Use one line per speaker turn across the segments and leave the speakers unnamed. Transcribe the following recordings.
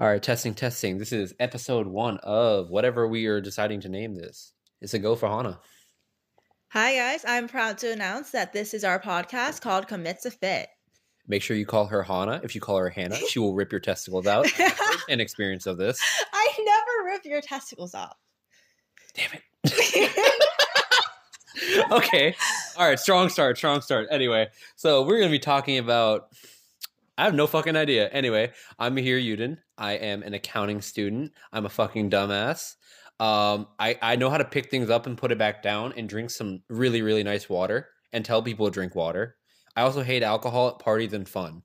All right, testing, testing. This is episode one of whatever we are deciding to name this. It's a go for Hana.
Hi, guys. I'm proud to announce that this is our podcast called Commit to Fit.
Make sure you call her Hana. If you call her Hannah, she will rip your testicles out. An experience of this.
I never rip your testicles off.
Damn it. okay. All right. Strong start. Strong start. Anyway, so we're going to be talking about. I have no fucking idea. Anyway, I'm Mahir Yudin. I am an accounting student. I'm a fucking dumbass. Um, I, I know how to pick things up and put it back down and drink some really, really nice water and tell people to drink water. I also hate alcohol at parties and fun.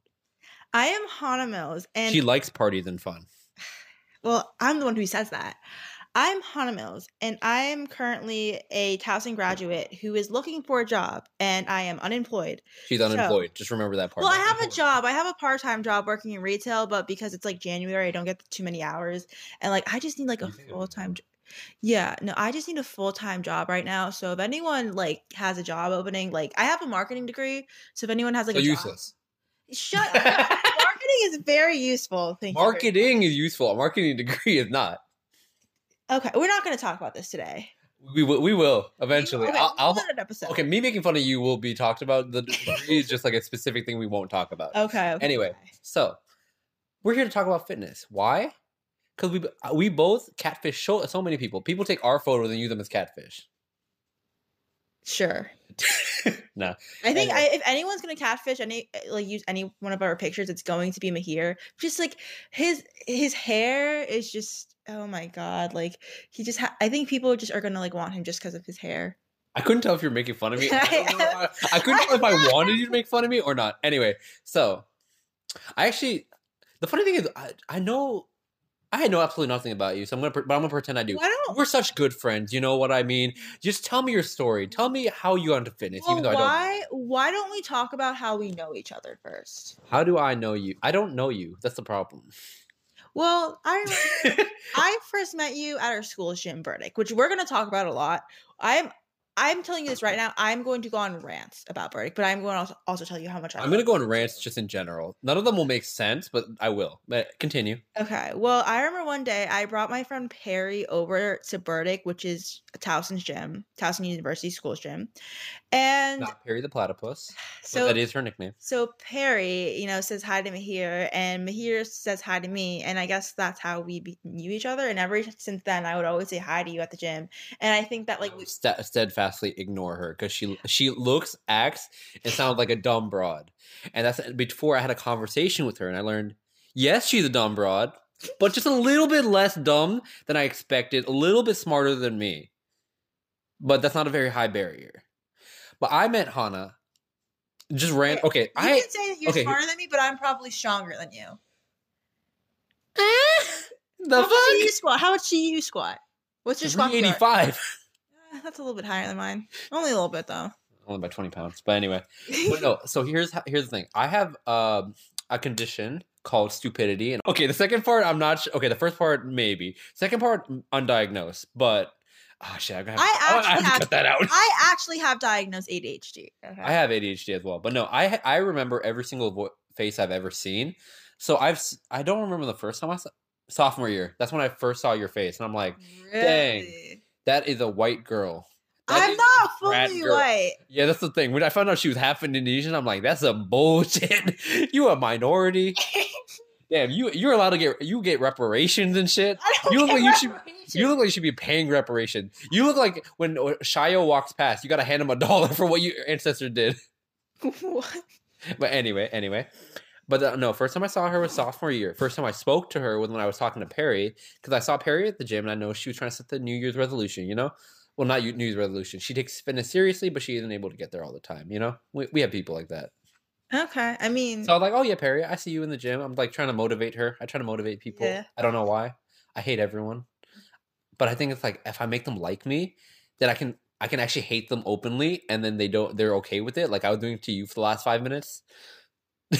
I am Hana Mills, and
she likes parties and fun.
well, I'm the one who says that. I'm Hana Mills, and I am currently a Towson graduate who is looking for a job, and I am unemployed.
She's unemployed. Just remember that part.
Well, I have a job. I have a part time job working in retail, but because it's like January, I don't get too many hours, and like I just need like a full time. Yeah, no, I just need a full time job right now. So if anyone like has a job opening, like I have a marketing degree, so if anyone has like
so
a
useless.
Job, shut. up. marketing is very useful. Thank
Marketing is useful. A marketing degree is not.
Okay, we're not going to talk about this today.
We will. We will eventually.
Okay,
I'll, I'll,
episode.
okay, me making fun of you will be talked about. The degree is just like a specific thing we won't talk about.
Okay. okay,
Anyway,
okay.
so we're here to talk about fitness. Why? Because we uh, we both catfish so, so many people. People take our photos and use them as catfish.
Sure.
no,
I think
Anyway.
I, if anyone's gonna catfish any like use any one of our pictures, it's going to be Mahir. Just like his his hair is just oh my god, like he just ha- I think people just are gonna like want him just because of his hair.
I couldn't tell if you're making fun of me. I, don't know if I, I couldn't tell if I wanted you to make fun of me or not. Anyway, so I actually the funny thing is I, I know I know absolutely nothing about you, so I'm gonna but I'm gonna pretend I do.
Why
We're such good friends, you know what I mean? Just tell me your story. Tell me how you got into fitness,
well,
even though I don't.
why why don't we talk about how we know each other first?
How do I know you? I don't know you. That's the problem.
Well, I I first met you at our school gym, Burdick, which we're going to talk about a lot. I'm I'm telling you this right now. I'm going to go on rants about Burdick, but I'm going to also, tell you how much I.
I'm gonna go on rants just in general. None of them will make sense, but I will. But continue.
Okay. Well, I remember one day I brought my friend Perry over to Burdick, which is Towson's gym, Towson University School's gym, and
Not Perry the platypus.
so
but that is her nickname.
So Perry, you know, says hi to Mahir, and Mahir says hi to me, and I guess that's how we be- knew each other. And ever since then, I would always say hi to you at the gym, and I think that like we,
St- steadfastly ignore her because she she looks, acts, and sounds like a dumb broad. And that's before I had a conversation with her, and I learned yes, she's a dumb broad, but just a little bit less dumb than I expected, a little bit smarter than me. But that's not a very high barrier. But I met Hana. Just ran. Okay,
you
I
can say that you're
okay,
smarter than me, but I'm probably stronger than you.
the
How much do you squat? How much do you squat? What's your squat?
Eighty five.
That's a little bit higher than mine. Only a little bit though.
Only by twenty pounds. But anyway. but no so here's here's the thing i have um a condition called stupidity and okay the second part i'm not su- okay the first part maybe second part undiagnosed but oh shit i'm gonna have,
I
oh,
actually
have
have-
cut that out
I actually have diagnosed ADHD. Okay.
i have adhd as well but no i i remember every single vo- face i've ever seen so i've i don't remember the first time i saw sophomore year that's when i first saw your face and i'm like dang. That is a white girl That
I'm not fully white.
Yeah, that's the thing. When I found out she was half Indonesian, I'm like, that's a bullshit. you a minority. Damn, you you're allowed to get you get reparations and shit.
I don't
You look like you should- You look like you should be paying reparations. You look like when Shio walks past, you gotta hand him a dollar for what your ancestor did.
What?
But anyway, anyway. But uh, no, first time I saw her was sophomore year. First time I spoke to her was when I was talking to Perry because I saw Perry at the gym and I know she was trying to set the New Year's resolution. You know, well not New Year's resolution. She takes fitness seriously, but she isn't able to get there all the time. You know, we we have people like that.
Okay. I mean,
So I was like, oh yeah, Perry, I see you in the gym. I'm like trying to motivate her. I try to motivate people.
Yeah.
I don't know why. I hate everyone. But I think it's like if I make them like me, then I can I can actually hate them openly and then they don't they're okay with it. Like I was doing to you for the last five minutes.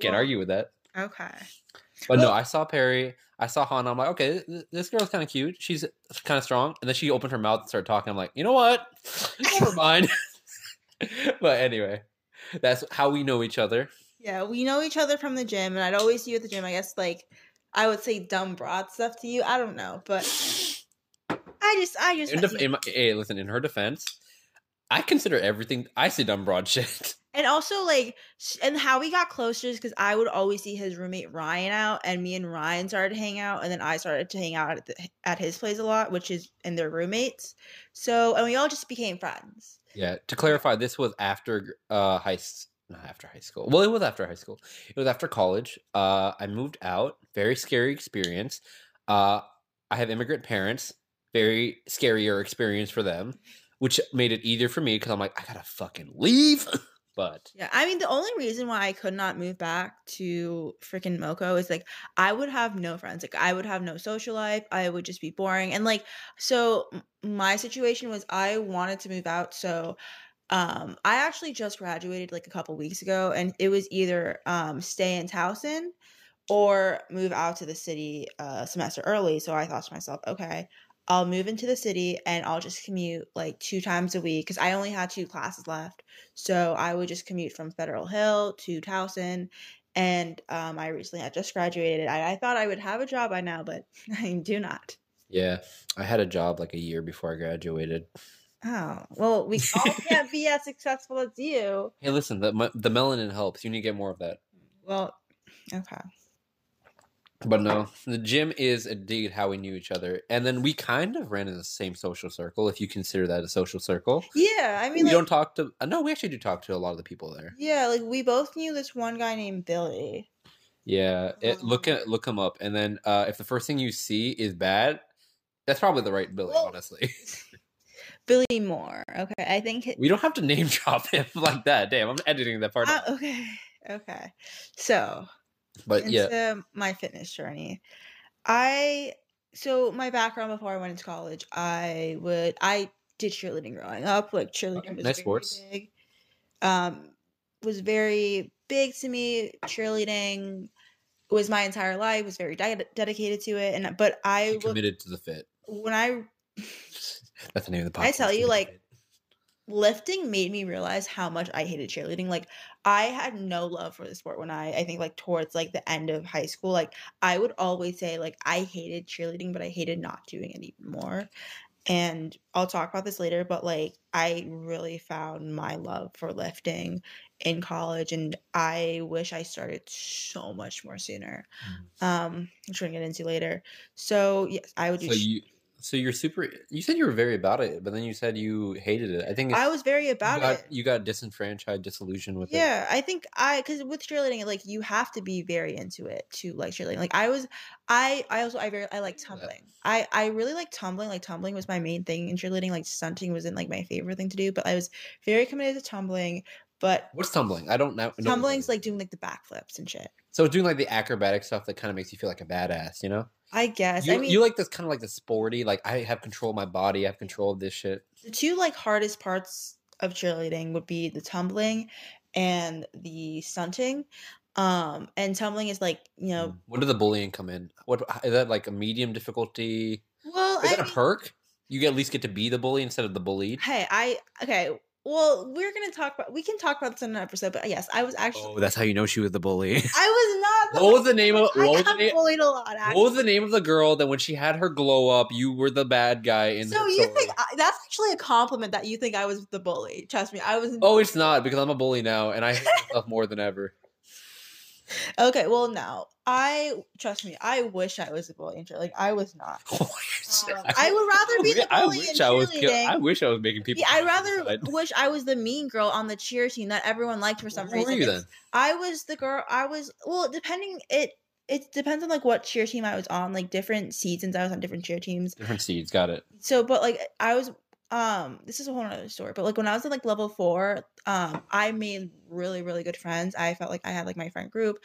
Can't
well,
argue with that.
Okay.
But no, I saw Perry. I saw Hana. I'm like, okay, th- this girl's kind of cute. She's kind of strong. And then she opened her mouth and started talking. I'm like, you know what? Never mind. but anyway, that's how we know each other.
Yeah, we know each other from the gym, and I'd always see you at the gym. I guess like I would say dumb broad stuff to you. I don't know, but I just I just
In def- in my, hey, listen, in her defense, I consider everything. I say dumb broad shit.
And also like and how we got closer is because I would always see his roommate Ryan out, and me and Ryan started to hang out, and then I started to hang out at, the, at his place a lot, which is and their roommates. So and we all just became friends.
Yeah. To clarify, this was after uh high not after high school. Well, it was after high school. It was after college. Uh I moved out. Very scary experience. Uh I have immigrant parents. Very scarier experience for them, which made it easier for me because I'm like, I gotta fucking leave. but
Yeah, I mean the only reason why I could not move back to freaking Moco is like I would have no friends. Like I would have no social life. I would just be boring. And like so my situation was I wanted to move out so um I actually just graduated like a couple weeks ago and it was either um stay in Towson or move out to the city uh semester early. So I thought to myself, okay, I'll move into the city and I'll just commute like two times a week because I only had two classes left. So I would just commute from Federal Hill to Towson. And um, I recently had just graduated. I, I thought I would have a job by now, but I do not.
yeah, I had a job like a year before I graduated.
Oh, well, we all can't be as successful as you.
Hey, listen, the the melanin helps. You need to get more of that.
Well, okay.
But no, the gym is indeed how we knew each other, and then we kind of ran in the same social circle, if you consider that a social circle.
Yeah, I mean,
we
like,
don't talk to. Uh, no, we actually do talk to a lot of the people there.
yeah, like we both knew this one guy named Billy.
Yeah, it, look at look him up, and then uh, if the first thing you see is bad, that's probably the right Billy.
Well-
honestly,
Billy Moore. Okay, I think. It,
we don't have to name drop him like that. Damn, I'm editing that part.
uh, okay, okay. So
but yeah,
my fitness journey. I so my background before I went into college, I would I did cheerleading growing up. Like cheerleading
Okay,
was
nice
very
sports.
big. Um, was very big to me. Cheerleading was my entire life. Was very de- dedicated to it. And but I would,
committed to the fit.
when I
That's the name of the podcast.
I tell you, like. Lifting made me realize how much I hated cheerleading. Like I had no love for the sport when I I think like towards like the end of high school. Like I would always say like I hated cheerleading, but I hated not doing it even more. And I'll talk about this later, but like I really found my love for lifting in college and I wish I started so much more sooner. Um which we're gonna get into later. So yes, I would do
So you, so you're super. You said you were very about it, but then you said you hated it. I think
I was very about
you got,
it.
You got disenfranchised, disillusioned with it.
Yeah, I think I because with cheerleading, like you have to be very into it to like cheerleading. Like I was, I I also I very I like tumbling. I I really like tumbling. Like tumbling was my main thing in cheerleading. Like stunting wasn't like my favorite thing to do, but I was very committed to tumbling. But
What's tumbling? I don't know.
tumbling's like doing like the backflips and shit.
So doing like the acrobatic stuff that kind of makes you feel like a badass. You know,
I guess.
you,
I mean,
you like this kind of like the sporty. Like I have control of my body. I have control of this shit.
the two like hardest parts of cheerleading would be the tumbling and the stunting. Um, and tumbling is like you know,
When did the bullying come in? What is that like a medium difficulty?
well,
Is
I
that a
mean-
perk? You at least get to be the bully instead of the bullied.
Hey, I okay. Well, we're gonna talk about. We can talk about this in an episode, but yes, I was actually.
Oh, that's how you know she was the bully.
I was not. The
what was the name of?
I
was the
got
name?
bullied a lot. Actually.
What was the name of the girl that when she had her glow up, you were the bad guy in
so you
story?
think I, that's actually a compliment that you think I was the bully? Trust me, I was.
Oh, it's not because I'm a bully now, and I hate myself more than ever.
Okay, well, now I trust me. I wish I was a bully cheerleading. Like I was not. Um, I would rather be the bully
I
wish
I was. I wish I was making people.
Yeah, I'd rather wish I was the mean girl on the cheer team that everyone liked for some reason.
were you then?
I was the girl. I was well, depending it. It depends on like what cheer team I was on. Like different seasons, I was on different cheer teams.
Different seeds. Got it.
So, but like I was, um, this is a whole other story. But like when I was in like level four, um, I made really really good friends. I felt like I had like my friend group.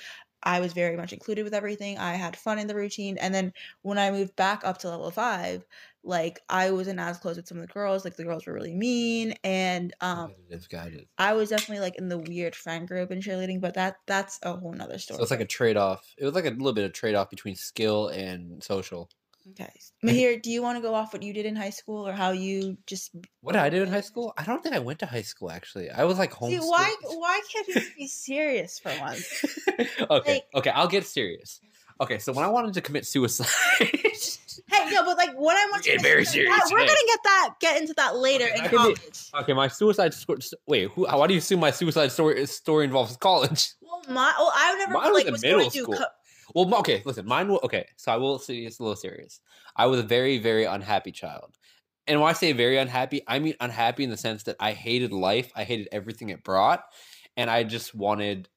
I was very much included with everything. I had fun in the routine. And then when I moved back up to level five, like I wasn't as close with some of the girls. Like the girls were really mean, and um,
Competitive, got it.
I was definitely like in the weird friend group in cheerleading, but that that's a whole nother story.
So it's like a trade off. It was like a little bit of trade off between skill and social.
Okay. Mahir, do you want to go off what you did in high school or how you just
What did I do in high school? I don't think I went to high school actually. I was like
See, why why can't you be serious for once?
okay,
Like-
okay, I'll get serious. Okay, so when I wanted to commit suicide,
Hey, no, but like what I want to
very
is that-
serious
We're gonna get that get into that later
Okay,
in
can be-
college.
okay, my suicide story. Wait, who? Why do you assume my suicide story story involves college?
Well, my oh, I never
Mine was
like
in
was
middle
going to
school.
co-
Well, okay, listen, mine. wa- Okay, so I will say it's a little serious. I was a very, very unhappy child, and when I say very unhappy, I mean unhappy in the sense that I hated life. I hated everything it brought, and I just wanted.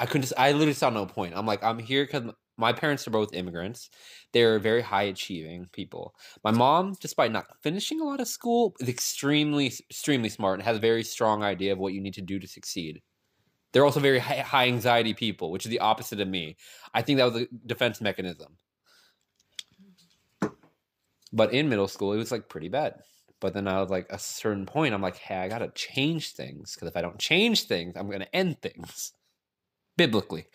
I couldn't. Just, I literally saw no point. I'm like, I'm here because my parents are both immigrants. They're very high achieving people. My mom, despite not finishing a lot of school, is extremely, extremely smart and has a very strong idea of what you need to do to succeed. They're also very high, anxiety people, which is the opposite of me. I think that was a defense mechanism. But in middle school, it was like pretty bad. But then I was like, a certain point, I'm like, hey, I gotta change things because if I don't change things, I'm gonna end things biblically.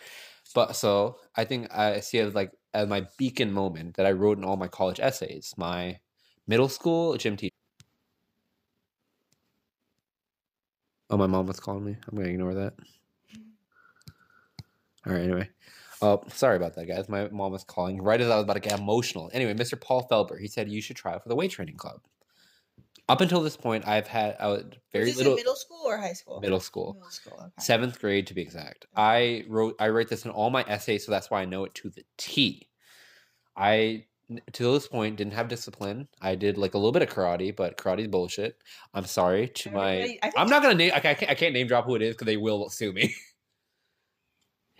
But so I think I see it as like as my beacon moment that I wrote in all my college essays. My middle school gym teacher. Oh, my mom was calling me. I'm gonna ignore that. All right. Anyway, oh, sorry about that, guys. My mom was calling right as I was about to get emotional. Anyway, Mr. Paul Felber, he said you should try out for the weight training club. Up until this point, I've had I was very
was
little
middle school or high school?
middle school
Middle school. Okay.
seventh grade to be exact. I wrote I write this in all my essays, so that's why I know it to the T. I to this point didn't have discipline. I did like a little bit of karate, but karate's bullshit. I'm sorry to my.
I
I'm not gonna name. I can't, I can't name drop who it is because they will sue me.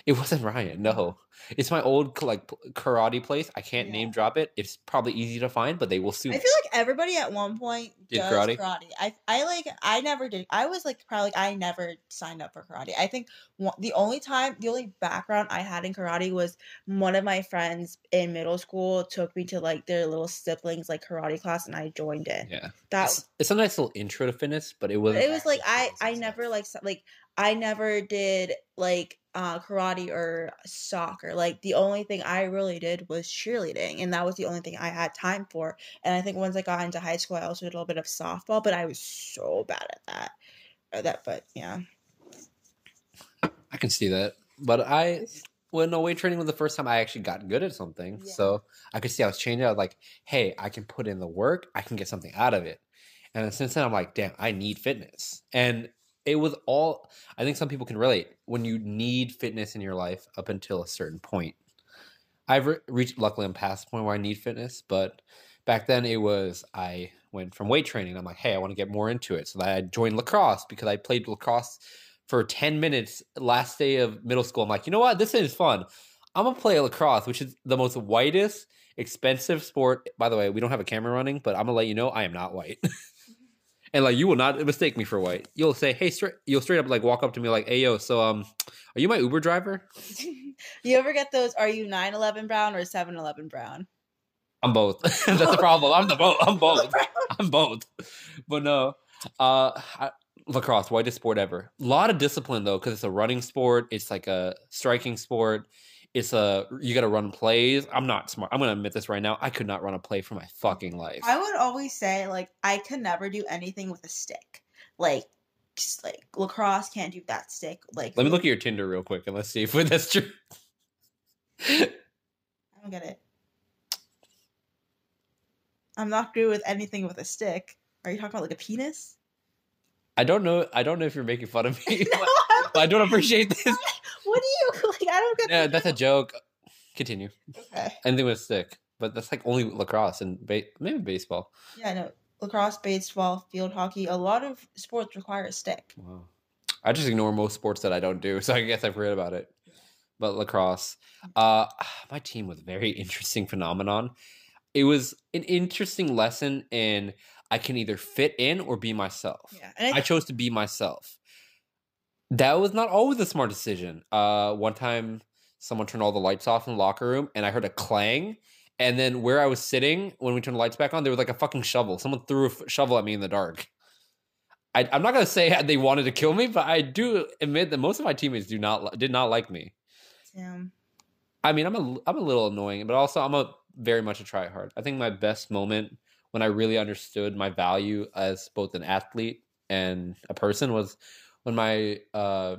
It wasn't Ryan. No, it's my old like karate place. I can't
Yeah.
name drop it. It's probably easy to find, but they will sue
I feel like everybody at one point
Did
does
karate?
karate. I I like I never did. I was like probably like, I never signed up for karate. I think one, the only time the only background I had in karate was one of my friends in middle school took me to like their little siblings like karate class and I joined it.
yeah,
That
it's, it's a nice little intro to fitness, but it was.
it was like I I never like like I never did like uh karate or soccer. Like the only thing I really did was cheerleading and that was the only thing I had time for. And I think once I got into high school I also did a little bit of softball, but I was so bad at that. Or that but yeah.
I can see that. But I, when no weight training was the first time I actually got good at something.
Yeah.
So I could see I was changing. I was like, hey, I can put in the work. I can get something out of it. And since then, I'm like, damn, I need fitness. And it was all, I think some people can relate when you need fitness in your life up until a certain point. I've re- reached, luckily, I'm past the point where I need fitness. But back then, it was, I went from weight training. I'm like, hey, I want to get more into it. So I joined lacrosse because I played lacrosse for 10 minutes last day of middle school. I'm like, you know what? This is fun. I'm to play lacrosse, which is the most whitest, expensive sport. By the way, we don't have a camera running, but I'm to let you know I am not white. and like, you will not mistake me for white. You'll say, hey, straight, you'll straight up like walk up to me like, hey, yo, so, um, are you my Uber driver?
you ever get those are you 9-11 brown or 7-Eleven brown?
I'm both. That's the problem. I'm the both. I'm both. I'm both. But no, uh, I, lacrosse, whitest sport ever. A lot of discipline though, because it's a running sport. It's like a striking sport. It's a you got to run plays. I'm not smart. I'm gonna admit this right now. I could not run a play for my fucking life.
I would always say like I could never do anything with a stick. Like just, like lacrosse can't do that stick. Like
Let me look at your Tinder real quick and let's see if that's true.
I don't get it. I'm not good with anything with a stick. Are you talking about like a penis?
I don't know. I don't know if you're making fun of me,
No,
but, but I don't appreciate this.
what do you like? I don't get.
Yeah, that's a joke. Continue.
Okay.
Anything with a stick, but that's like only lacrosse and ba- maybe baseball.
Yeah, no. Lacrosse, baseball, field hockey. A lot of sports require a stick.
Wow. I just ignore most sports that I don't do, so I guess I forget about it. But lacrosse, uh, my team was a very interesting phenomenon. It was an interesting lesson in I can either fit in or be myself.
Yeah, and I,
I chose to be myself. That was not always a smart decision. Uh, one time, someone turned all the lights off in the locker room, and I heard a clang. And then where I was sitting when we turned the lights back on, there was like a fucking shovel. Someone threw a f- shovel at me in the dark. I, I'm not gonna say they wanted to kill me, but I do admit that most of my teammates do not did not like me.
Damn.
I mean, I'm a I'm a little annoying, but also I'm a very much a try hard. I think my best moment when I really understood my value as both an athlete and a person was when my uh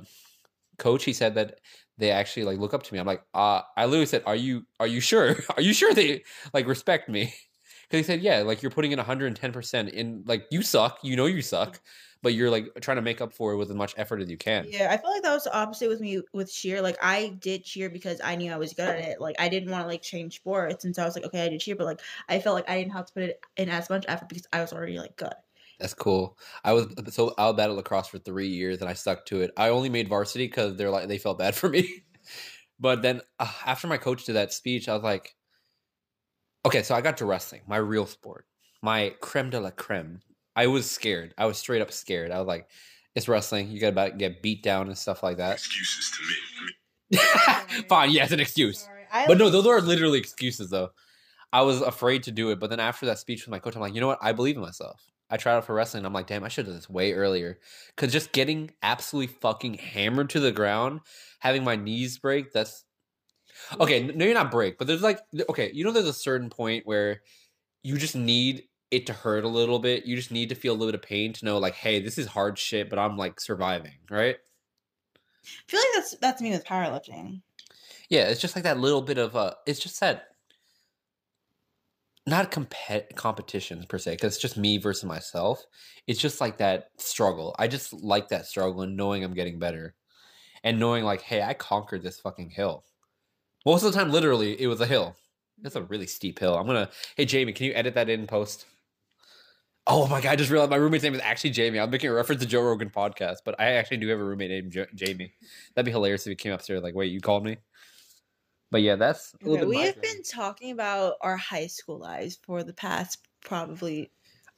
coach, he said that they actually like look up to me. I'm like, uh, I literally said, "Are you are you sure? Are you sure they like respect me?" Because he said, "Yeah, like you're putting in 110 percent in. Like you suck. You know you suck." But you're like trying to make up for it with as much effort as you can.
Yeah, I feel like that was the opposite with me with cheer. Like I did cheer because I knew I was good at it. Like I didn't want to like change sports, and so I was like, okay, I did cheer, but like I felt like I didn't have to put it in as much effort because I was already like good.
That's cool. I was so I was bad lacrosse for three years, and I stuck to it. I only made varsity because they're like they felt bad for me. but then uh, after my coach did that speech, I was like, okay, so I got to wrestling, my real sport, my creme de la creme. I was scared. I was straight up scared. I was like, it's wrestling. You got to get beat down and stuff like that.
Excuses to me.
Fine, yeah, it's an excuse.
I
But no,
was-
those are literally excuses though. I was afraid to do it, but then after that speech with my coach, I'm like, you know what? I believe in myself. I tried out for wrestling. I'm like, damn, I should have done this way earlier. Cause just getting absolutely fucking hammered to the ground, having my knees break, that's okay. No, you're not break, but there's like, okay, you know, there's a certain point where you just need it to hurt a little bit. You just need to feel a little bit of pain to know, like, hey, this is hard shit, but I'm like surviving, right?
I feel like that's that's me with powerlifting.
Yeah, it's just like that little bit of uh it's just that not compet competitions per se, because it's just me versus myself. It's just like that struggle. I just like that struggle and knowing I'm getting better. And knowing like, hey, I conquered this fucking hill. Most of the time, literally, it was a hill. It's a really steep hill. I'm gonna hey Jamie, can you edit that in post? Oh my god, I just realized my roommate's name is actually Jamie. I'm making a reference to Joe Rogan podcast, but I actually do have a roommate named jo- Jamie. That'd be hilarious if he came upstairs like, wait, you called me? But yeah, that's a little
Okay, we have
journey.
been talking about our high school lives for the past probably.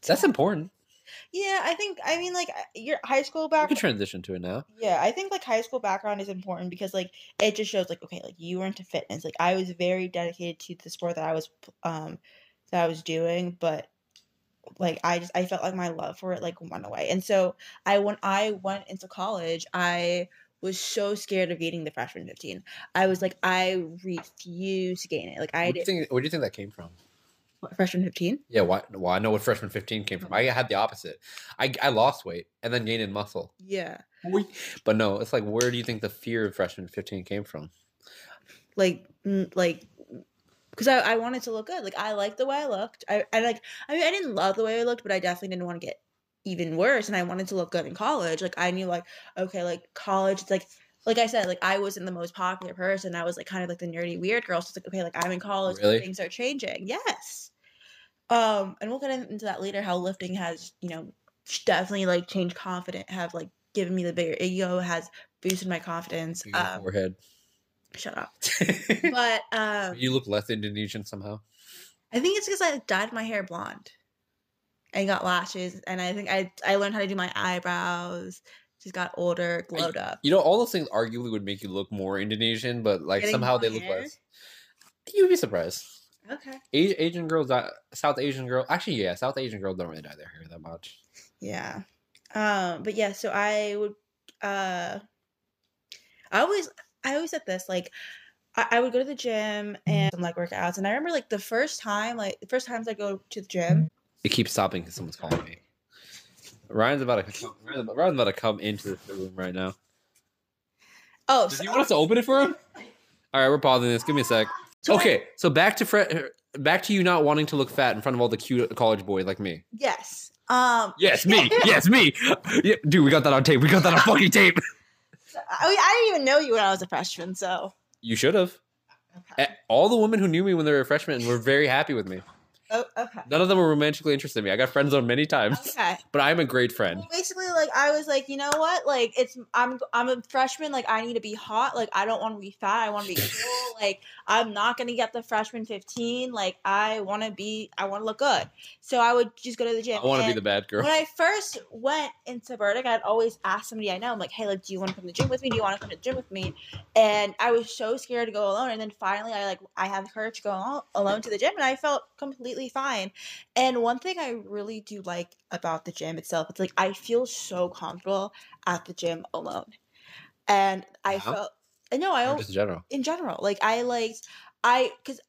That's important.
Yeah, I think. I mean, like your high school
We can
background.
transition to it now.
Yeah, I think like high school background is important because like it just shows like okay, like you were into fitness. Like I was very dedicated to the sport that I was um that I was doing, but like I just I felt like my love for it like went away. And so I when I went into college, I was so scared of gaining the freshman 15. I was like I refuse to gain it. Like I
Where do you think? Where do you think that came from?
what, freshman 15.
Yeah, why? Well, I know what freshman 15 came from. I had the opposite. I I lost weight and then gained in muscle.
Yeah.
But no, it's like where do you think the fear of freshman 15 came from?
like mm, like because I, I wanted to look good like i liked the way i looked I, I like i mean i didn't love the way i looked but i definitely didn't want to get even worse and i wanted to look good in college like i knew like okay like college it's like like i said like i wasn't the most popular person i was like kind of like the nerdy weird girl so it's like okay like i'm in college
Really?
things are changing yes um and we'll get into that later how lifting has you know definitely like changed confident have like given me the bigger ego has boosted my confidence
Bigger
um
forehead.
shut up but um
you look less Indonesian somehow.
I think it's because I dyed my hair blonde and got lashes, and I think I I learned how to do my eyebrows. Just got older, glowed up.
You know, all those things arguably would make you look more Indonesian, but like
Getting
somehow they
long
look
hair?
less. You'd be surprised.
Okay.
Asian girls, uh, South Asian girl. Actually, yeah, South Asian girls don't really dye their hair that much.
Yeah. Um. But yeah. So I would. Uh. I always. I always said this like. I, I would go to the gym and some like workouts, and I remember like the first time, like the first times I go to the gym.
It keeps stopping because someone's calling me. Ryan's about to come, Ryan's about to come into the room right now.
Oh,
Does
so,
he want us to open it for him? All right, we're pausing this. Give me a sec. Okay, so back to Fre- back to you not wanting to look fat in front of all the cute college boys like me.
yes. Um.
Yes, me. yes, me. Yeah, dude, we got that on tape. We got that on fucking tape.
I, I didn't even know you when I was a freshman, so.
You should have.
Okay.
All the women who knew me when they were freshmen were very happy with me.
Oh, okay.
None of them were romantically interested in me. I got friend zoned many times,
Okay.
but I'm a great friend.
Well, basically, like I was like, you know what? Like it's I'm I'm a freshman. Like I need to be hot. Like I don't want to be fat. I want to be cool. like I'm not gonna get the freshman 15. Like I want to be. I want to look good. So I would just go to the gym.
I want to be the bad girl.
When I first went into Burdick, I'd always ask somebody I know. I'm like, hey, like, do you want to come to the gym with me? Do you want to come to the gym with me? And I was so scared to go alone. And then finally, I like I had the courage to go al- alone to the gym, and I felt completely fine. And one thing I really do like about the gym itself, it's like I feel so comfortable at the gym alone. And I
Yeah?
felt Know I
Or just in general.
in general, like I liked I cuz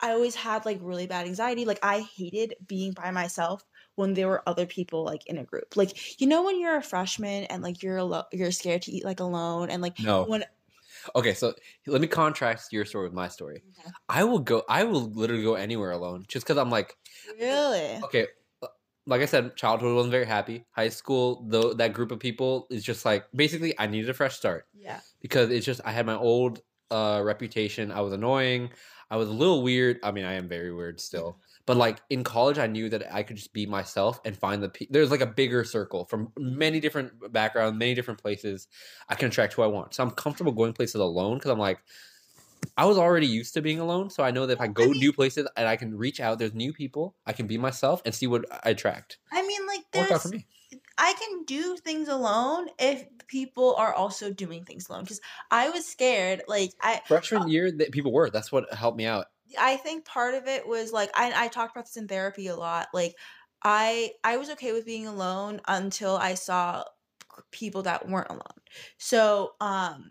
I always had like really bad anxiety. Like I hated being by myself when there were other people like in a group. Like you know when you're a freshman and like you're alo- you're scared to eat like alone and like
No.
when
Okay, so let me contrast your story with my story. I will go. I will literally go anywhere alone, just because I'm like,
really
okay. Like I said, childhood wasn't very happy. High school, though, that group of people is just like basically I needed a fresh start
yeah
because it's just I had my old uh, reputation. I was annoying. I was a little weird. I mean, I am very weird still. But like in college, I knew that I could just be myself and find the. Pe- There's like a bigger circle from many different backgrounds, many different places. I can attract who I want. So I'm comfortable going places alone because I'm like, I was already used to being alone. So I know that if I go
mean-
new places and I can reach out, there's new people. I can be myself and see what I attract.
I mean like
out for
there's
me.
I can do things alone if people are also doing things alone because I was scared like I
Freshman year, that people were. That's what helped me out.
I think part of it was like I I talked about this in therapy a lot. Like I I was okay with being alone until I saw people that weren't alone. So um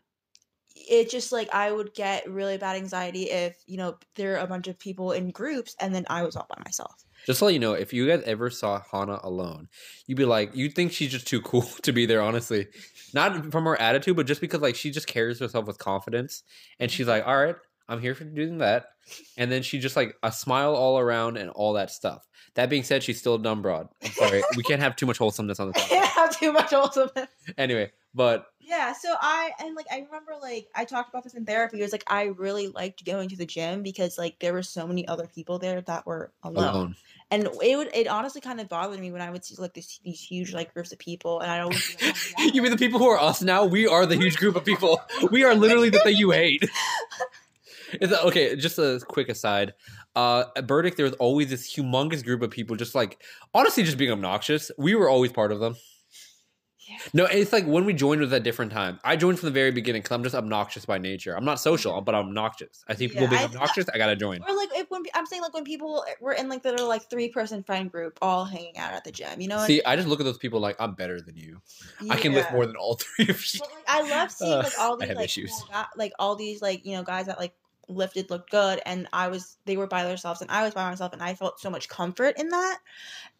it just like I would get really bad anxiety if, you know, there are a bunch of people in groups and then I was all by myself.
Just to let you know, if you guys ever saw Hana alone, you'd be like, you'd think she's just too cool to be there, honestly. Not from her attitude, but just because like she just carries herself with confidence. And she's like, all right, I'm here for doing that. And then she just like a smile all around and all that stuff. That being said, she's still a dumb broad. I'm sorry. we can't have too much wholesomeness on the
can't have too much wholesomeness.
Anyway, but
Yeah, so I and like I remember like I talked about this in therapy. It was like I really liked going to the gym because like there were so many other people there that were alone.
alone.
And it would it honestly kind of bothered me when I would see like this these huge like groups of people and I'd always like, "Oh,
you mean the people who are us now? We are the huge group of people. We are literally the thing you hate. It's, okay, just a quick aside. Uh, at Burdick, there was always this humongous group of people, just like honestly, just being obnoxious. We were always part of them.
Yeah.
No, it's like when we joined was at different time. I joined from the very beginning because I'm just obnoxious by nature. I'm not social, but I'm obnoxious. I see people
Yeah,
being
I-
obnoxious. I gotta join.
Or like if when I'm saying like when people were in like that are like three person friend group all hanging out at the gym, you know?
See, I just look at those people like I'm better than you. I can lift more than all three of you.
But like I love seeing
Uh,
like all
I
these
have
like
issues.
cool guy- like all these like you know guys that like lifted looked good and I was they were by themselves and I was by myself and I felt so much comfort in that.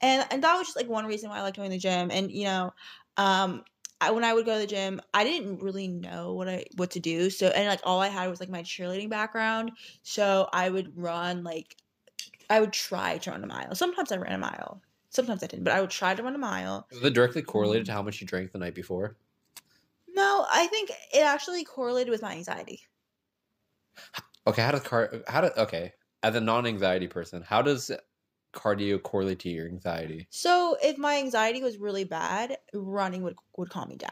And and that was just like one reason why I like going to the gym. And you know, um I, when I would go to the gym, I didn't really know what I what to do. So and like all I had was like my cheerleading background. So I would run like I would try to run a mile. Sometimes I ran a mile. Sometimes I didn't, but I would try to run a mile.
Was it directly correlated to how much you drank the night before?
No, I think it actually correlated with my anxiety.
Okay, how does car? How do okay? As a non-anxiety person, how does cardio correlate to your anxiety?
So if my anxiety was really bad, running would would calm me down.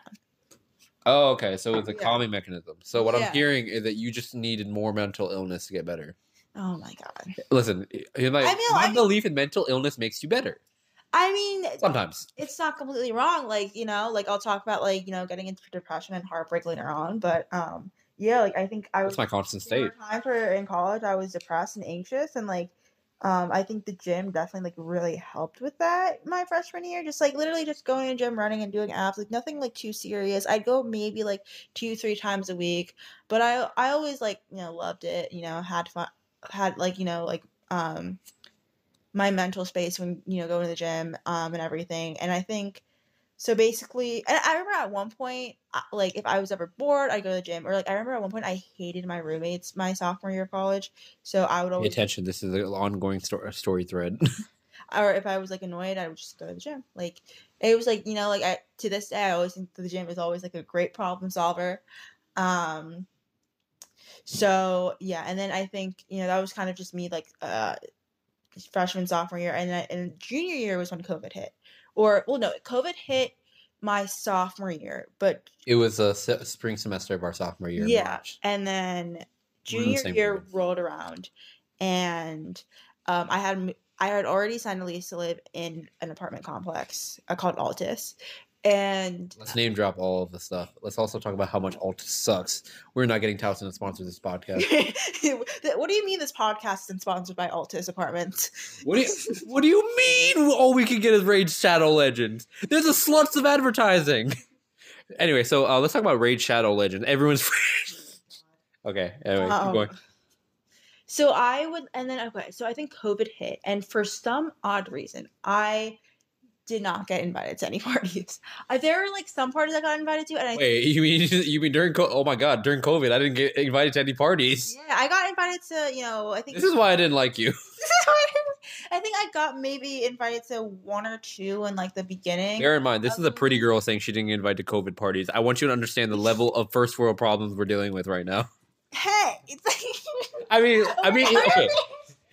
Oh, okay. So it's a
Yeah.
calming mechanism. So what
Yeah.
I'm hearing is that you just needed more mental illness to get better.
Oh my god.
Listen, my,
I mean,
my
I mean-
belief in mental illness makes you better.
I mean,
Sometimes.
it's not completely wrong. Like you know, like I'll talk about like you know getting into depression and heartbreak later on, but um, yeah, like I think I was
That's my constant state.
times where in college I was depressed and anxious and like um I think the gym definitely like really helped with that my freshman year. Just like literally just going to the gym, running and doing abs, like nothing like too serious. I'd go maybe like two, three times a week. But I I always like, you know, loved it, you know, had fun had like, you know, like um my mental space when, you know, going to the gym, um and everything. And I think so basically, and I remember at one point, uh, like if I was ever bored, I'd go to the gym. Or like I remember at one point, I hated my roommates my sophomore year of college. So I would
Pay
always,
attention. This is an ongoing story, story thread.
or if I was like annoyed, I would just go to the gym. Like it was like you know, like I to this day, I always think the gym is always like a great problem solver. Um. So yeah, and then I think you know that was kind of just me like uh freshman sophomore year, and then and junior year was when COVID hit, or well no, COVID hit my sophomore year, but
it was a se- spring semester of our sophomore year.
Yeah, and then
the
junior year
year.
rolled around, and um, I had I had already signed a lease to live in an apartment complex uh, called Altus, and
Let's name drop all of the stuff. Let's also talk about how much Alt sucks. We're not getting Towson to sponsor this podcast.
what do you mean this podcast is sponsored by Altus Apartments?
What do you What do you mean? All we can get is Raid Shadow Legends. There's a sluts of advertising. Anyway, so uh, let's talk about Raid Shadow Legends. Everyone's okay. Anyway, keep
Um,
going.
So I would, and then okay, so I think COVID hit, and for some odd reason, I did not get invited to any parties. Uh, there were like some parties I got invited to, and I
Wait, you mean you mean during? Co- oh my god, during COVID, I didn't get invited to any parties.
yeah, I got invited to you know I think
This is why I didn't like you.
I think I got maybe invited to one or two in like the beginning.
Bear in mind, this is a pretty girl saying she didn't get invited to COVID parties. I want you to understand the level of first world problems we're dealing with right now.
Hey, it's like
I mean, I mean, okay,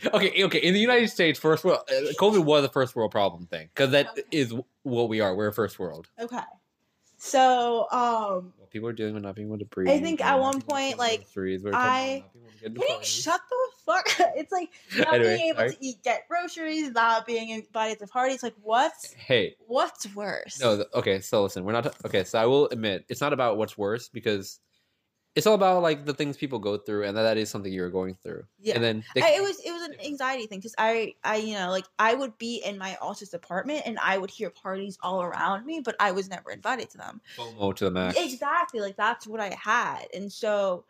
okay, okay. In the United States, first world uh, COVID was a first world problem thing because that
Okay.
is what we are. We're a first world.
okay. So um
What people are dealing with not being able to breathe.
I think at one
being able to
point, like,
we're
I-
talking about not being able to get into
Can you shut the fuck? It's like not
Anyway,
being able
sorry.
to eat, get groceries, not being invited to parties. Like, what's
Hey,
what's worse?
No, okay. So listen, we're not okay. So I will admit, it's not about what's worse because it's all about like the things people go through, and that, that is something you're going through.
Yeah.
And then they,
I, it was it was an anxiety thing because I I you know like I would be in my Altus apartment and I would hear parties all around me, but I was never invited to them.
FOMO to the max.
Exactly, like that's what I had, and so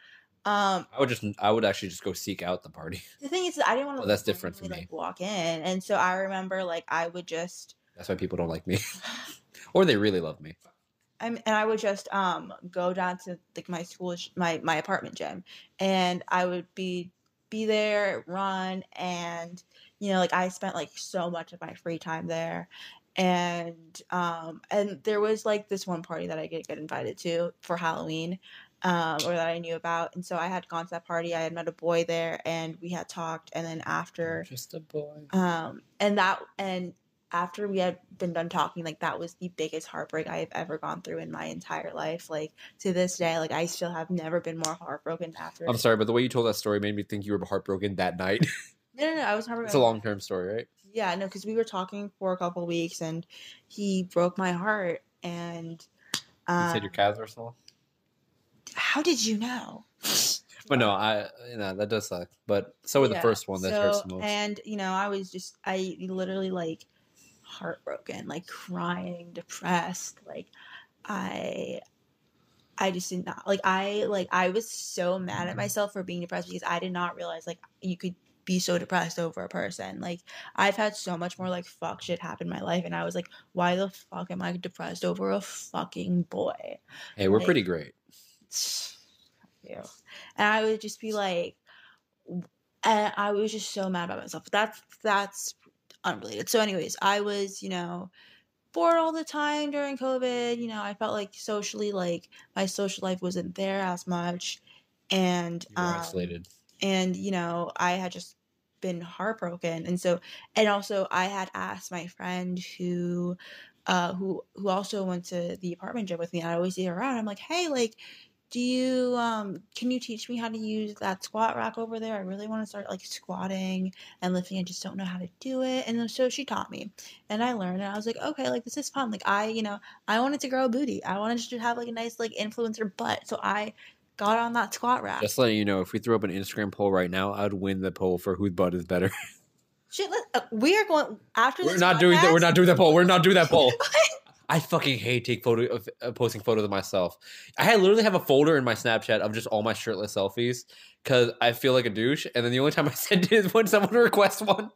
um
I would just, I would actually just go seek out the party.
the thing is that I didn't want to.
Oh, that's different for
like,
me.
walk in, and so I remember like I would just.
That's why people don't like me, or they really love me.
I'm, and I would just um go down to like my school my my apartment gym. And I would be be there run and you know like I spent like so much of my free time there. And um and there was like this one party that I get get invited to for Halloween um or that I knew about. And so I had gone to that party. I had met a boy there and we had talked. And then after
just a boy.
um and that and after we had been done talking like that was the biggest heartbreak i have ever gone through in my entire life like to this day like i still have never been more heartbroken after
I'm sorry, but the way you told that story made me think you were heartbroken that night.
no no no i was heartbroken
it's a long term story, right?
yeah no because we were talking for a couple weeks and he broke my heart and
You
um,
said your calves are small.
how did you know
But no, I you know that does suck. But so with the first one that
so-
hurts the most.
And you know, I was just I literally like heartbroken, like crying, depressed, like I I just did not like I like I was so mad at mm-hmm. myself for being depressed because I did not realize like you could be so depressed over a person. Like I've had so much more like fuck shit happen in my life and I was like, why the fuck am I depressed over a fucking boy?
hey, we're
like-
pretty great.
you. And I would just be like, and I was just so mad about myself. That's that's unrelated. So, anyways, I was, you know, bored all the time during COVID. You know, I felt like socially, like my social life wasn't there as much, and um,
isolated.
and you know, I had just been heartbroken, and so, and also, I had asked my friend who. Uh, who who also went to the apartment gym with me. I always see her around. I'm like, hey, like, do you um can you teach me how to use that squat rack over there i really want to start like squatting and lifting i just don't know how to do it and so she taught me and i learned and i was like okay like this is fun like i you know i wanted to grow a booty i wanted to have like a nice like influencer butt so i got on that squat rack
Just letting you know, if we threw up an Instagram poll right now, I'd win the poll for whose butt is better.
Shit, let, uh, we are going after
we're not doing that. We're not doing that poll. We're not doing that poll. I fucking hate take photo of uh, posting photos of myself. I literally have a folder in my Snapchat of just all my shirtless selfies because I feel like a douche, and then the only time I send it is when someone requests one.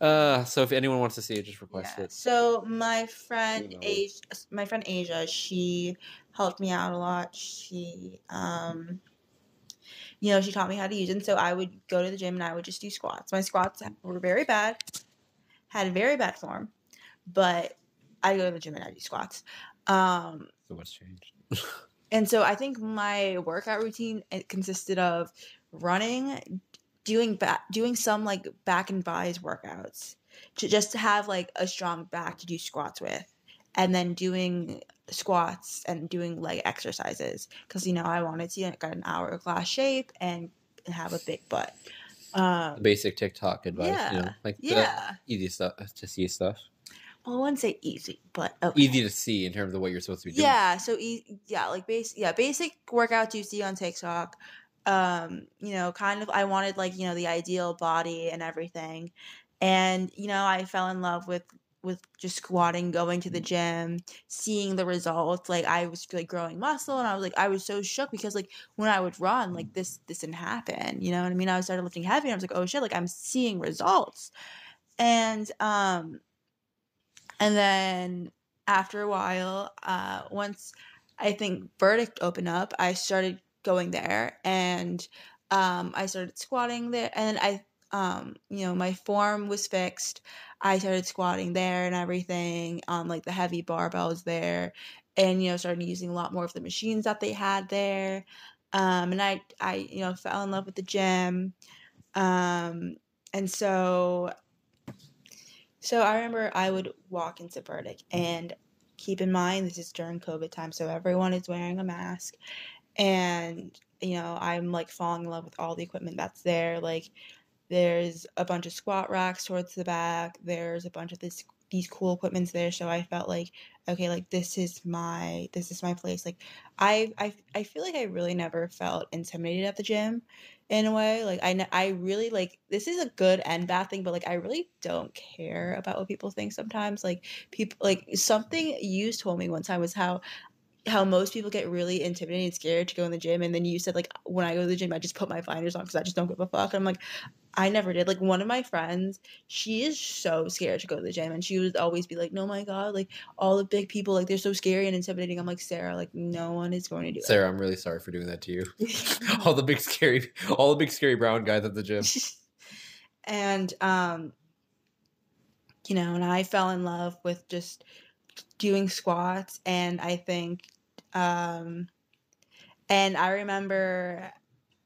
Uh, so if anyone wants to see it, just request
Yeah.
it.
So my friend
know.
Asia, my friend Asia, she helped me out a lot. She, um, you know, she taught me how to use it. And so I would go to the gym and I would just do squats. My squats were very bad, had very bad form, but I go to the gym and I do squats. Um,
So what's changed?
and so I think my workout routine it consisted of running, doing back, doing some like back and bis workouts, to just to have like a strong back to do squats with, and then doing squats and doing leg exercises because you know I wanted to get an hourglass shape and have a big butt. Um,
Basic TikTok advice, you know,
Yeah.
like the
yeah,
easy stuff to see stuff,
well, I wouldn't say easy, but okay.
easy to see in terms of what you're supposed to be doing.
Yeah, so e- yeah, like base yeah, basic workouts you see on TikTok. Um, you know, kind of I wanted like, you know, the ideal body and everything. And, you know, I fell in love with with just squatting, going to the gym, seeing the results. Like I was like growing muscle and I was like I was so shook because like when I would run, like this this didn't happen. You know what I mean? I started lifting heavy and I was like, oh shit, like I'm seeing results. And um and then after a while, uh, once I think Burdick opened up, I started going there and um, I started squatting there. And then I, um, you know, my form was fixed. I started squatting there and everything, um, like the heavy barbells there, and you know, started using a lot more of the machines that they had there. Um, and I, I, you know, fell in love with the gym. Um, and so, so I remember I would walk into Burdick and keep in mind this is during COVID time, so everyone is wearing a mask, and you know I'm like falling in love with all the equipment that's there. Like there's a bunch of squat racks towards the back. There's a bunch of this these cool equipments there, so I felt like okay, like this is my this is my place. Like I I I feel like I really never felt intimidated at the gym in a way. Like I I really like this is a good and bad thing, but like I really don't care about what people think sometimes. Like people like something you told me one time was how how most people get really intimidated and scared to go in the gym and then you said like when i go to the gym i just put my blinders on because i just don't give a fuck and i'm like i never did like one of my friends she is so scared to go to the gym and she would always be like no my god like all the big people like they're so scary and intimidating i'm like sarah like no one is going to do it.
Sarah, I'm really sorry for doing that to you. all the big scary, all the big scary brown guys at the gym.
and um you know and i fell in love with just doing squats and i think um and i remember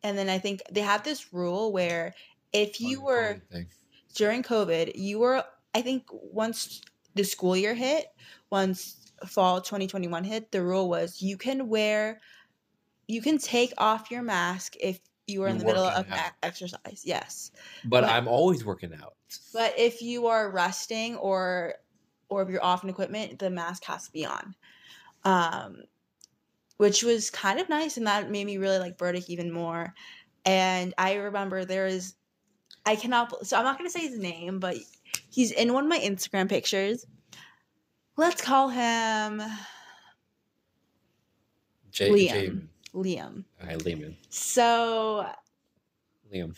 and then i think they have this rule where if you were during covid you were i think once the school year hit once fall 2021 hit the rule was you can wear you can take off your mask if you are in the middle of
out.
exercise yes
but
But-
I'm always working out.
but if you are resting or or if you're off in equipment, the mask has to be on. Um which was kind of nice and that made me really like Burdick even more. And I remember there is I cannot so I'm not gonna say his name, but he's in one of my Instagram pictures. Let's call him
J-
Liam.
J-
Liam.
All right, Liam.
So
Liam.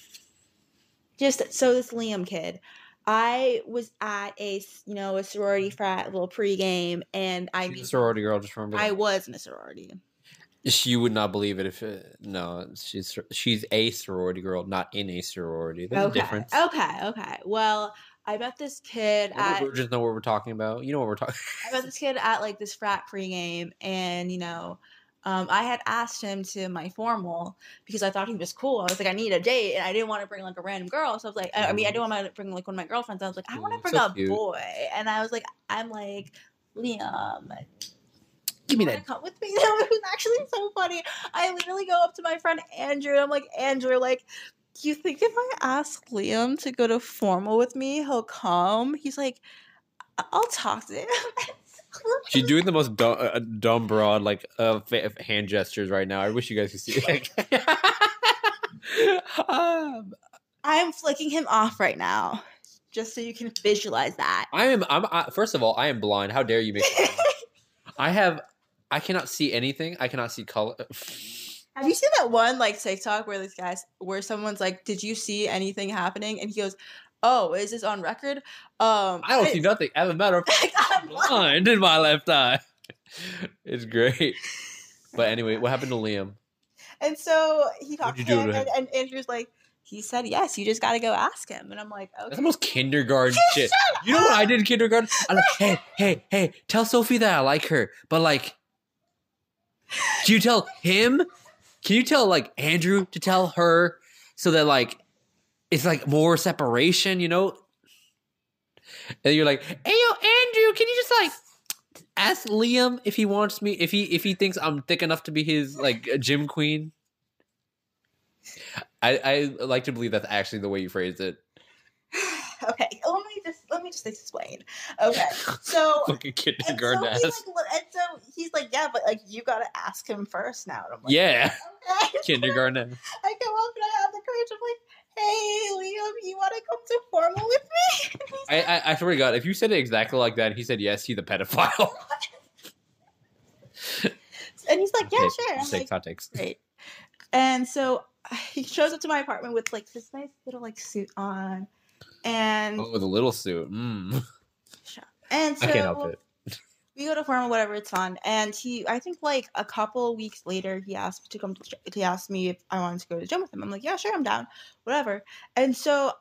just so this Liam kid, I was at a you know a sorority frat little pregame, and I
She's a sorority girl. Just remember.
I was in a sorority.
She would not believe it if it, no. She's she's a sorority girl, not in a sorority. There's a difference.
okay, okay. Well, I met this kid
the
at
virgins know what we're talking about. You know what we're talking.
About I met this kid at like this frat pregame, and you know. Um, I had asked him to my formal because I thought he was cool. I was like, I need a date, and I didn't want to bring like a random girl. So I was like, I I mean, I didn't want to bring like one of my girlfriends. I was like, I want to
Mm,
bring
so
a
cute.
boy, and I was like, I'm like, Liam,
Give me that.
come with me. It was actually so funny. I literally go up to my friend Andrew and I'm like, Andrew, like, do you think if I ask Liam to go to formal with me, he'll come? He's like, "I- I'll talk to him.
She's doing the most dumb, uh, dumb broad like uh, fa- hand gestures right now. I wish you guys could see. it. um,
I'm flicking him off right now, just so you can visualize that.
I am. I'm. I, first of all, I am blind. How dare you make? me? I have. I cannot see anything. I cannot see color.
Have you seen that one like TikTok where this guy's where someone's like, "Did you see anything happening?" And he goes, "Oh, is this on record?" Um,
I don't see nothing. As a matter of fact,
I'm
I'm blind in my left eye. It's great. But anyway, what happened to Liam?
And so he talked
What'd
to
you do
him,
to
and, and Andrew's like, he said yes. You just got to go ask him. And I'm like,
That's
okay.
the most kindergarten shit. You know what I did in kindergarten? I'm like, hey, hey, hey, tell Sophie that I like her. But like, can you tell him? Can you tell like Andrew to tell her so that like it's like more separation, you know? And you're like, hey yo, Andrew, can you just like ask Liam if he wants me if he if he thinks I'm thick enough to be his like gym queen? I, I like to believe that's actually the way you phrased it.
okay, just let me just explain. Okay, so
Fucking
and so,
kindergarten ass.
like, and so he's like, yeah, but like you got to ask him first now. And I'm like,
Yeah,
okay.
kindergarten.
I go up and I have the courage. I'm like, hey, Liam, you want to come to formal with me?
I,
like,
I I swear to God, if you said it exactly like that, he said yes, he's a pedophile.
and he's like, yeah,
Okay,
sure. I'm like,
takes, takes.
great. And so he shows up to my apartment with like this nice little like suit on, and
Oh, with a little suit. Mm.
And so
I can't help it.
we go to formal, whatever, it's fun. And he, I think like a couple weeks later, he asked me to come to, he asked me if I wanted to go to the gym with him. I'm like, yeah, sure, I'm down, whatever. And so,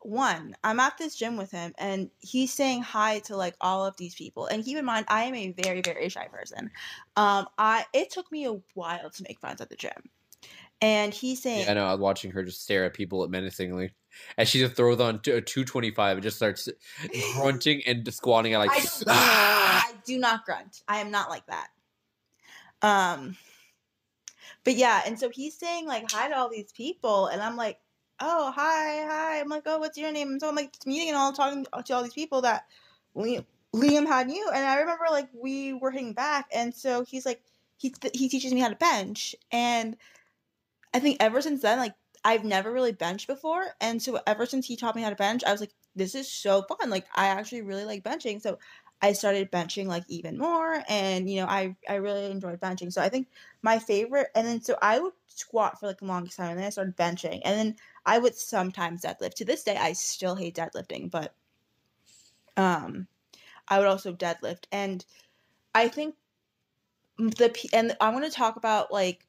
one, I'm at this gym with him, and he's saying hi to like all of these people. And keep in mind, I am a very, very shy person. Um, I it took me a while to make friends at the gym, and he's saying,
Yeah, I know. I was watching her just stare at people menacingly. And she just throws on t- a 225 and just starts grunting and squatting at like.
I, don't,
"Ah!"
I do not grunt. I am not like that. Um, but yeah, and so he's saying like hi to all these people, and I'm like, oh hi hi. I'm like, oh, what's your name? And so I'm like meeting and all talking to all these people that Liam, Liam had you, and I remember like we were hitting back, and so he's like he he teaches me how to bench, and I think ever since then like I've never really benched before, and so ever since he taught me how to bench, I was like, this is so fun. Like I actually really like benching, so I started benching like even more, and you know I I really enjoyed benching. So I think my favorite, and then so I would squat for like the longest time, and then I started benching, and then I would sometimes deadlift. To this day, I still hate deadlifting, but um, I would also deadlift, and I think the and I want to talk about like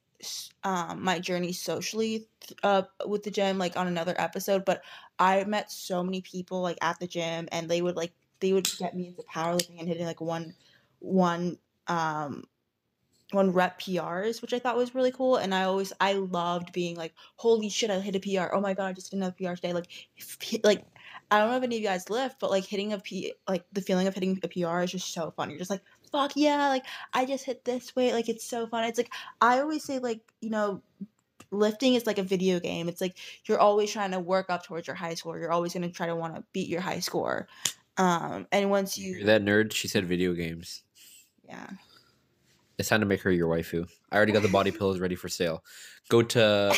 um my journey socially uh with the gym like on another episode but i met so many people like at the gym and they would like they would get me into powerlifting and hitting like one one um one rep PRs, which I thought was really cool. And I always I loved being like, holy shit, I hit a PR. Oh my god, I just did another PR today. Like if, like I don't know if any of you guys lift, but like hitting a P like the feeling of hitting a PR is just so fun. You're just like, fuck yeah, like I just hit this weight. Like it's so fun. It's like I always say like, you know, lifting is like a video game. It's like you're always trying to work up towards your high score. You're always gonna try to want to beat your high score. Um and once
You
you
hear that nerd? She said video games.
yeah.
It's time to make her your waifu. I already got the body pillows ready for sale. Go to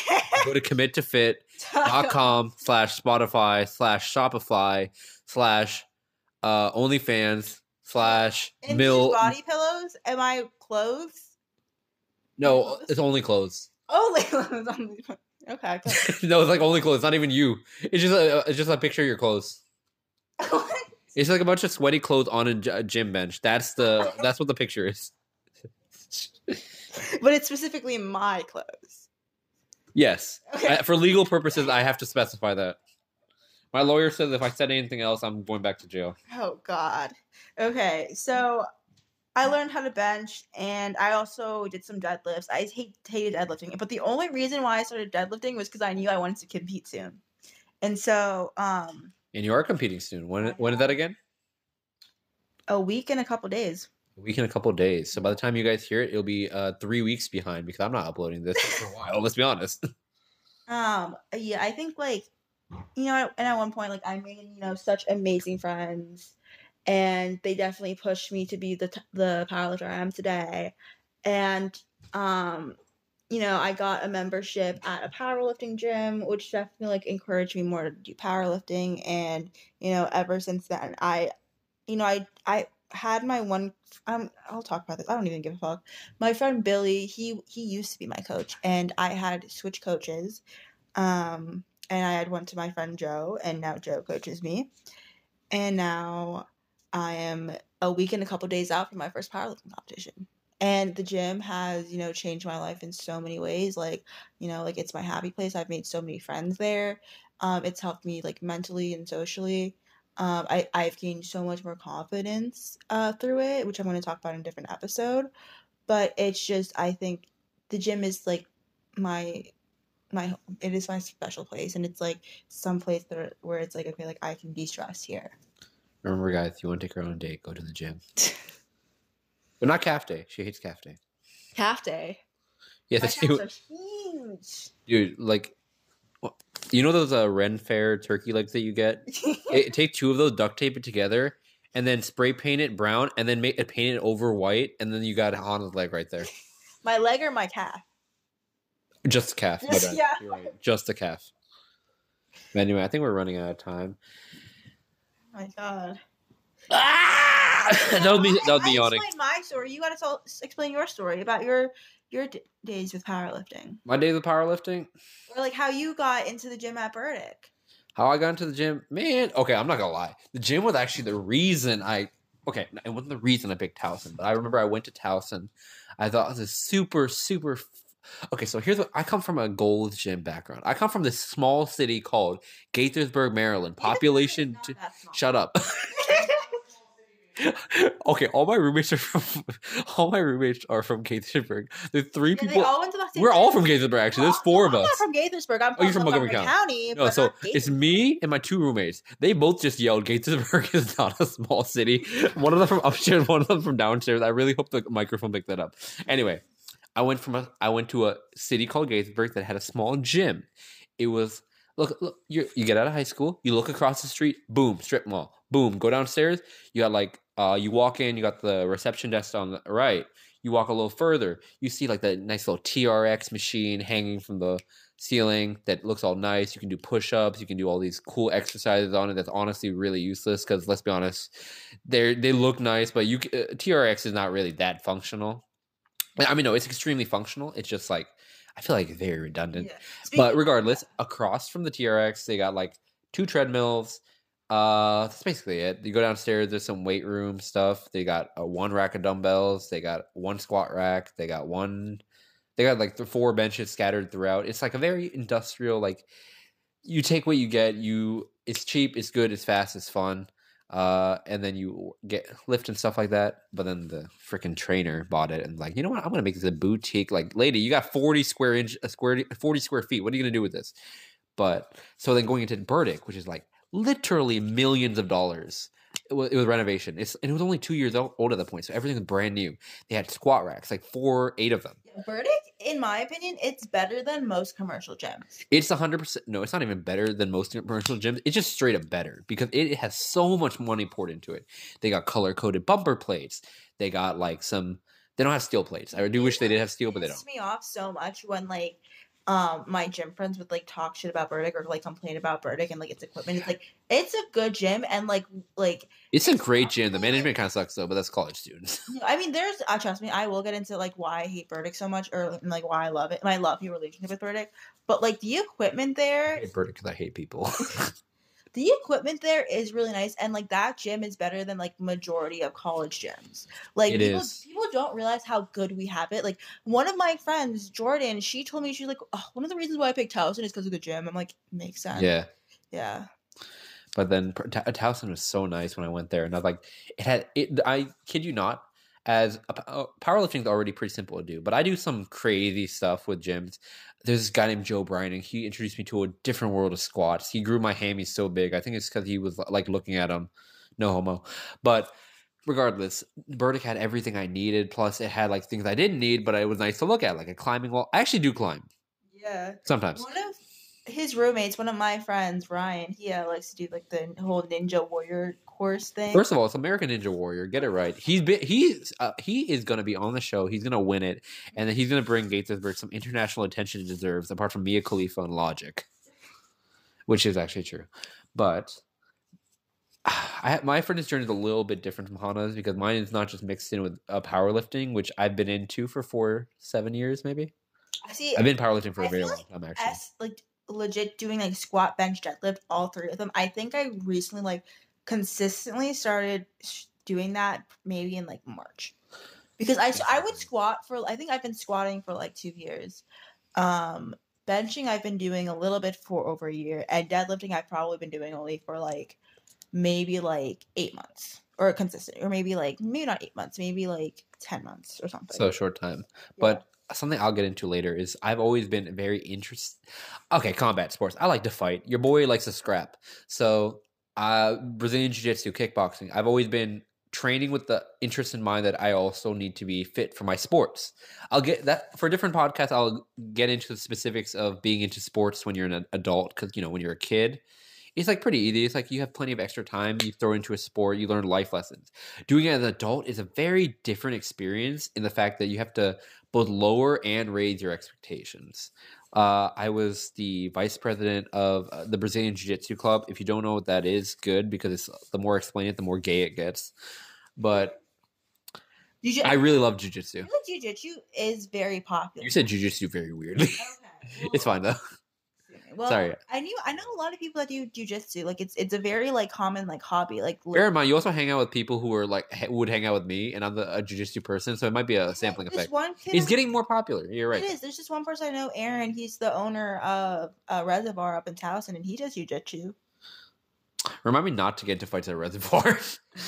go to commit to fit dot com slash Spotify slash Shopify slash uh OnlyFans slash
these
mill.
body pillows, am I clothes?
No, uh, it's only clothes.
Only clothes. Only Okay.
no, it's like only clothes. Not even you. It's just a it's just a picture of your clothes. It's like a bunch of sweaty clothes on a, a gym bench. That's the that's what the picture is.
but it's specifically my clothes.
Yes,
Okay.
I- for legal purposes, I have to specify that. My lawyer says if I said anything else, I'm going back to jail.
Oh God. Okay, so I learned how to bench, and I also did some deadlifts. I hate hated deadlifting, but the only reason why I started deadlifting was because I knew I wanted to compete soon, and so um,
And you are competing soon. When when is that again?
a week and a couple days.
A week and a couple days. So by the time you guys hear it, it'll be uh, three weeks behind because I'm not uploading this for a while. Let's be honest.
Um, yeah, I think like, you know, and at one point, like I made you know such amazing friends, and they definitely pushed me to be the t- the powerlifter I am today, and um, you know, I got a membership at a powerlifting gym, which definitely like encouraged me more to do powerlifting, and you know, ever since then, I, you know, I I had my one um I'll talk about this. I don't even give a fuck. My friend Billy, he he used to be my coach and I had switch coaches. Um and I had went to my friend Joe and now Joe coaches me. And now I am a week and a couple days out from my first powerlifting competition. And the gym has, you know, changed my life in so many ways. Like, you know, like it's my happy place. I've made so many friends there. Um, it's helped me like mentally and socially um, I, I've gained so much more confidence uh, through it, which I'm going to talk about in a different episode. But it's just, I think the gym is like my my home. It is my special place, and it's like some place that where it's like okay, like I can de stress here.
Remember, guys, if you want to take her on a date, go to the gym. But not calf day. She hates calf day.
Calf day.
Yeah,
My
that's
calves are huge.
dude. Like, you know those uh, Ren Fair turkey legs that you get? it, take two of those, duct tape it together, and then spray paint it brown, and then make it paint it over white, and then you got Hana's leg right there.
my leg or my calf?
Just the calf. bad.
yeah.
Right. Just the calf. Anyway, I think we're running out of time.
Oh my god. Ah!
that would be that would
I
be yawning.
Explain my story. You got to tell, explain your story about your your d- days with powerlifting,
My days with powerlifting.
or like how you got into the gym at Burdick.
How I got into the gym, man. Okay, I'm not gonna lie. The gym was actually the reason I okay, it wasn't the reason I picked Towson, but I remember I went to Towson. I thought it was a super, super. Okay, so here's what I come from a gold Gym background. I come from this small city called Gaithersburg, Maryland. Population. T- shut up. okay, all my roommates are from. All my roommates are from Gaithersburg. There's three
Yeah,
people.
all went to the same
We're all from
place.
Gaithersburg. Actually, there's four of
I'm
us.
not from Gaithersburg. I'm
Oh, you're
from,
from Montgomery
Montgomery County.
No, so it's me and my two roommates. They both just yelled, "Gaithersburg is not a small city." One of them from upstairs, one of them from downstairs. I really hope the microphone picked that up. Anyway, I went from a I went to a city called Gaithersburg that had a small gym. It was look look you you get out of high school, you look across the street, boom, strip mall, boom, go downstairs. You got like uh you walk in, you got the reception desk on the right. You walk a little further, you see like that nice little TRX machine hanging from the ceiling that looks all nice. You can do push ups. You can do all these cool exercises on it. That's honestly really useless because let's be honest, they they look nice, but you uh, TRX is not really that functional. I mean, no, it's extremely functional. It's just like I feel like very redundant.
Yeah.
But regardless, across from the TRX, they got like two treadmills. Uh, that's basically it. You go downstairs. There's some weight room stuff. They got a one rack of dumbbells. They got one squat rack. They got one. They got like the four benches scattered throughout. It's like a very industrial. Like you take what you get. You it's cheap. It's good. It's fast. It's fun. Uh, and then you get lift and stuff like that. But then the freaking trainer bought it and like, you know what? I'm gonna make this a boutique. Like, lady, you got 40 square inch, a square, 40 square feet. What are you gonna do with this? But so then going into Burdick, which is like literally millions of dollars. It was, it was renovation. It's and it was only two years old, old at that point, so everything was brand new. They had squat racks, like four, eight of them.
Burdick, in my opinion, it's better than most commercial gyms.
It's a hundred percent. No, it's not even better than most commercial gyms. It's just straight up better because it has so much money poured into it. They got color coded bumper plates. They got like some. They don't have steel plates. I do wish they did have steel, but they don't.
me off so much when like um my gym friends would like talk shit about Burdick or like complain about Burdick and like its equipment. It's like it's a good gym and like like
It's a great gym. The management kind of sucks though, but that's college students.
I mean there's uh, trust me, I will get into like why I hate Burdick so much or and, like why I love it. And I love your relationship with Burdick. But like the equipment
I
there
hate Burdick because I hate people.
the equipment there is really nice and like that gym is better than like majority of college gyms like
It
people,
is.
people don't realize how good we have it like one of my friends jordan she told me she's like oh, one of the reasons why i picked towson is because of the gym i'm like makes sense
yeah.
yeah
But then Towson was so nice when I went there, and I was like, it had it. I kid you not, as a, powerlifting is already pretty simple to do, but I do some crazy stuff with gyms. There's this guy named Joe Bryan, and he introduced me to a different world of squats. He grew my hammy so big. I think it's because he was like looking at him. No homo, but regardless, Burdick had everything I needed. Plus, it had like things I didn't need, but it was nice to look at, like a climbing wall. I actually do climb
yeah
sometimes.
one of his roommates one of my friends ryan he uh, likes to do like the whole ninja warrior course thing
First of all, it's American Ninja Warrior. Get it right. He's been he's uh, he is going to be on the show. He's going to win it, and then he's going to bring Gaithersburg some international attention it deserves. Apart from Mia Khalifa and Logic, which is actually true, but. I, my fitness journey is a little bit different from Hana's because mine is not just mixed in with uh, powerlifting, which I've been into for four, seven years maybe.
i see
I've been powerlifting for a
I
very
feel
long time, actually.
S like legit doing like squat, bench, deadlift, all three of them. I think I recently like consistently started doing that maybe in like March because I I would squat for I think I've been squatting for like two years. Um, benching I've been doing a little bit for over a year, and deadlifting I've probably been doing only for like maybe like eight months or consistent, or maybe like maybe not eight months, maybe like ten months or something.
So short time.
Yeah.
But something I'll get into later is I've always been very interested. Okay, combat sports. I like to fight. Your boy likes to scrap. So, uh, Brazilian Jiu Jitsu, kickboxing. I've always been training with the interest in mind that I also need to be fit for my sports. I'll get that for a different podcast. I'll get into the specifics of being into sports when you're an adult because, you know, when you're a kid. It's like pretty easy. It's like you have plenty of extra time. You throw into a sport, you learn life lessons. Doing it as an adult is a very different experience in the fact that you have to both lower and raise your expectations. Uh, I was the vice president of uh, the Brazilian Jiu Jitsu Club. If you don't know what that is, good because it's the more I explain it, the more gay it gets. But
Jiu-
I really love Jiu Jitsu.
jiu-jitsu is very popular.
You said Jiu Jitsu very weirdly.
Okay.
it's fine though.
Well,
Sorry.
I knew I know a lot of people that do jujitsu. Like it's it's a very like common like hobby. Like
Bear in mind, you also hang out with people who are like would hang out with me, and I'm the a jujitsu person, so it might be a sampling
There's
effect.
One kid
He's getting more popular. You're right.
It is. There's just one person I know, Aaron. He's the owner of a Reservoir up in Towson, and he does jujitsu.
Remind me not to get into fights at Reservoir.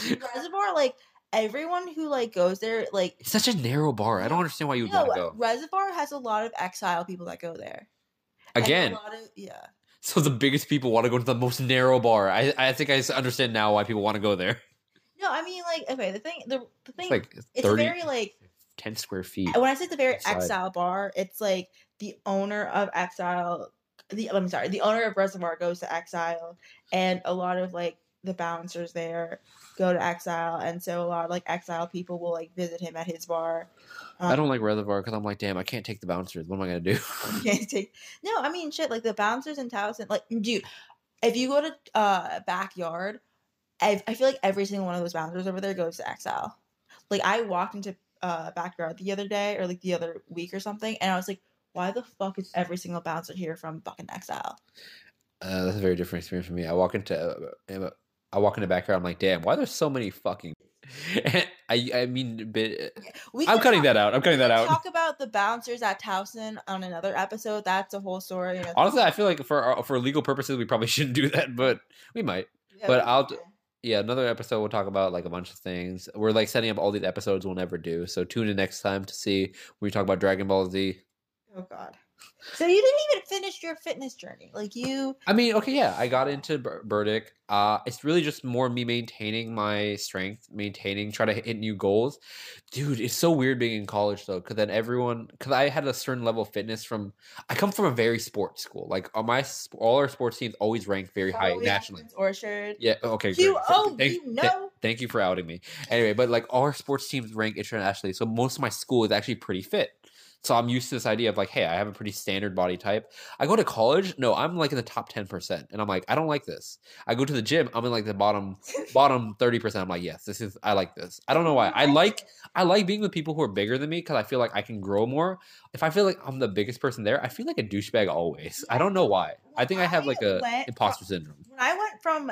Reservoir, like everyone who like goes there, like
it's such a narrow bar. I don't understand why you would
no,
want to go.
Reservoir has a lot of exile people that go there.
Again,
of, yeah.
so the biggest people want to go to the most narrow bar. I I think I understand now why people want to go there.
No, I mean like okay, the thing, the the thing,
It's like
it's very like
10 square feet.
when I say it's a very
outside.
exile bar, it's like the owner of Exile. The I'm sorry, the owner of Reservoir goes to Exile, and a lot of like the bouncers there go to Exile, and so a lot of like Exile people will like visit him at his bar.
I don't like Reservoir because I'm like, damn, I can't take the bouncers. What am I gonna do?
can't take. No, I mean shit. Like the bouncers in Towson, like dude, if you go to uh backyard, I, I feel like every single one of those bouncers over there goes to Exile. Like I walked into uh backyard the other day or like the other week or something, and I was like, why the fuck is every single bouncer here from fucking Exile?
Uh, that's a very different experience for me. I walk into, uh, I walk in the backyard. I'm like, damn, why there's so many fucking. I I mean, bit.
Uh, we
I'm cutting
talk-
that out. I'm cutting that out.
Talk about the bouncers at Towson on another episode. That's a whole story. and it's-
Honestly, I feel like for our- for legal purposes, we probably shouldn't do that, but we might.
Yeah,
but I'll. Yeah, another episode we'll talk about like a bunch of things. We're like setting up all these episodes we'll never do. So tune in next time to see when we talk about Dragon Ball Z.
Oh god. So you didn't even finish your fitness journey. Like you
I mean, okay, yeah, I got into Bur- Burdick. Uh, it's really just more me maintaining my strength, maintaining, try to hit new goals. Dude, it's so weird being in college though, because then everyone, because I had a certain level of fitness from, I come from a very sports school. Like on my, all our sports teams always ranked very high
Oh, yeah,
nationally.
Orchard.
Yeah. Okay.
You
great.
oh
Thank-
you
th-
know.
Thank you for outing me. Anyway, but like all our sports teams rank internationally, so most of my school is actually pretty fit. So I'm used to this idea of like, hey, I have a pretty standard body type. I go to college, no, I'm like in the top ten percent, and I'm like, I don't like this. I go to the gym, I'm in like the bottom bottom thirty percent. I'm like, yes, this is I like this. I don't know why. I like I like being with people who are bigger than me because I feel like I can grow more. If I feel like I'm the biggest person there, I feel like a douchebag always. I don't know why. I think I have like a imposter syndrome.
when I went from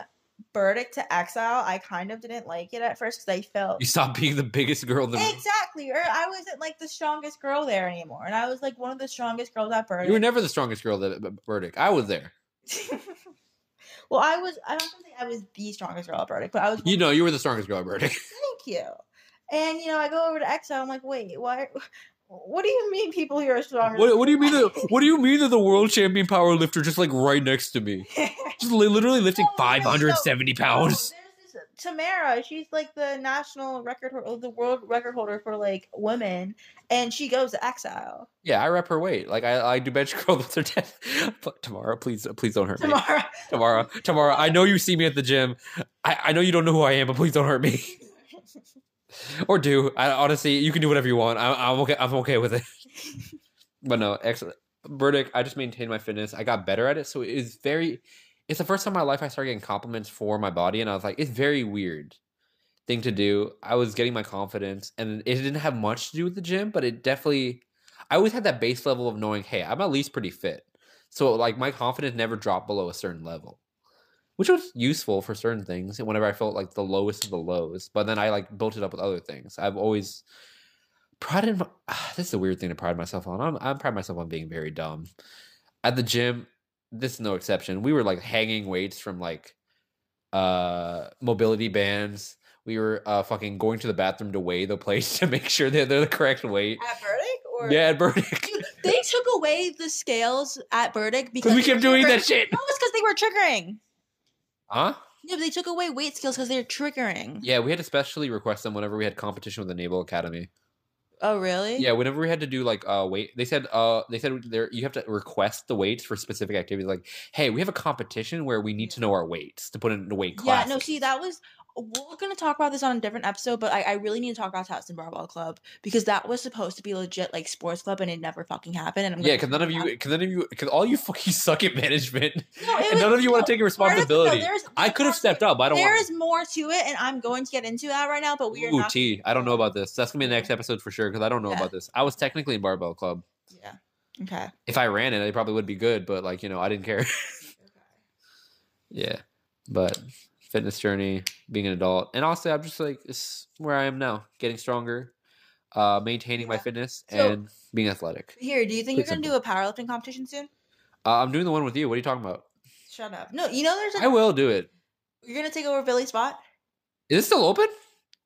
Burdick to Exile, I kind of didn't like it at first because I felt
You stopped being the biggest girl in the room.
exactly, or I wasn't like the strongest girl there anymore, and I was like one of the strongest girls at Burdick.
You were never the strongest girl at Burdick. I was there.
well, I was. I don't think I was the strongest girl at Burdick, but I was.
You know, you were the strongest girl at Burdick.
Thank you. And you know, I go over to Exile. I'm like, wait, what? What do you mean, people here are stronger?
What, what do you mean? That, what do you mean that the world champion power lifter just like right next to me, just li- literally lifting
No, literally,
five hundred seventy
no,
pounds?
There's this Tamara. She's like the national record, hol- the world record holder for like women, and she goes to Exile
Yeah, I rep her weight. Like I, I do bench curl with her death. But Tamara, please, please don't hurt me.
Tamara.
Tamara, Tamara. I know you see me at the gym. I, I know you don't know who I am, but please don't hurt me. or do. I honestly, you can do whatever you want. I, I'm okay. I'm okay with it. but no, excellent. Burdick, I just maintained my fitness. I got better at it, so it is very. It's the first time in my life I started getting compliments for my body, and I was like, it's very weird thing to do. I was getting my confidence, and it didn't have much to do with the gym, but it definitely. I always had that base level of knowing, hey, I'm at least pretty fit. So like my confidence never dropped below a certain level, which was useful for certain things. And whenever I felt like the lowest of the lows, but then I like built it up with other things. I've always prided. My, this is a weird thing to pride myself on. I'm I'm pride myself on being very dumb. At the gym, this is no exception. We were like hanging weights from like uh mobility bands. We were uh fucking going to the bathroom to weigh the plates to make sure that they're the correct weight.
At Burdick, or
Yeah, at Burdick.
Dude, they took away the scales at Burdick because
we kept doing that shit.
No, it's because they were triggering.
Huh?
No, they took away weight scales because they're triggering.
Yeah, we had to specially request them whenever we had competition with the Naval Academy.
Oh, really?
Yeah, whenever we had to do like uh weight, they said uh they said there you have to request the weights for specific activities. Like, hey, we have a competition where we need to know our weights to put in the weight class.
Yeah, no, see, that was. We're going to talk about this on a different episode, but I, I really need to talk about Towson Barbell Club because that was supposed to be legit, like, sports club, and it never fucking happened. And I'm
yeah, because none of you, because none of you, because all you fucking suck at management,
No,
and
was-
none of you want to take
part of it, though,
responsibility.
there's-
I could have stepped up. I don't
There is more to it, and I'm going to get into that right now, but we are
Ooh,
not.
T. I don't know about this. That's gonna be the next episode for sure because I don't know
Yeah.
about this. I was technically in barbell club.
Yeah. Okay.
If I ran it, it probably would be good, but like you know, I didn't care. okay. yeah, but fitness journey, being an adult, and also I'm just like it's where I am now, getting stronger, uh, maintaining my fitness,
So-
and being athletic.
Here, do you think
Quick
you're gonna do a powerlifting competition soon?
Uh, I'm doing the one with you. What are you talking about?
Shut up. No, you know there's
I
a
will do it.
you're gonna take over Billy's spot?
Is it still open?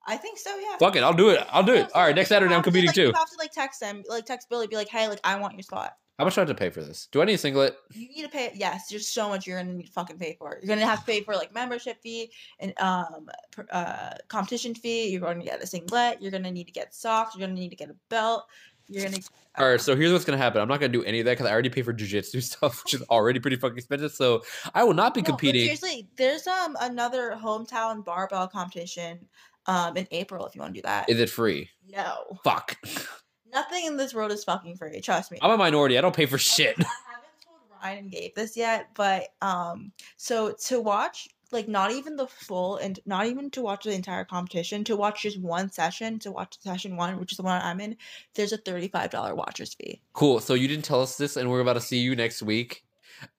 I think so, yeah.
Fuck it, I'll do it. I'll do it. All right, next Saturday I'm
have to,
competing
like,
too.
You have to like text them, like text Billy, be like, hey, like I want your spot.
How much do I have to pay for this? Do I need a singlet?
You need to pay. Yes, there's so much you're gonna need to fucking pay for. You're gonna have to pay for like membership fee and um uh competition fee. You're going to get a singlet. You're gonna need to get socks. You're gonna need to get a belt. You're gonna.
All right, so here's what's gonna happen. I'm not gonna do any of that because I already pay for jujitsu stuff, which is already pretty fucking expensive. So I will not be
No,
competing.
seriously, there's um another hometown barbell competition um in April if you want to do that.
Is it free?
no,
Fuck.
nothing in this world is fucking free. Trust me.
I'm a minority. I don't pay for shit.
I haven't told Ryan and Gabe this yet, but um, so to watch like not even the full and not even to watch the entire competition, to watch just one session, to watch session one, which is the one I'm in, there's a thirty-five dollar watcher's fee.
Cool. So you didn't tell us this, and we're about to see you next week.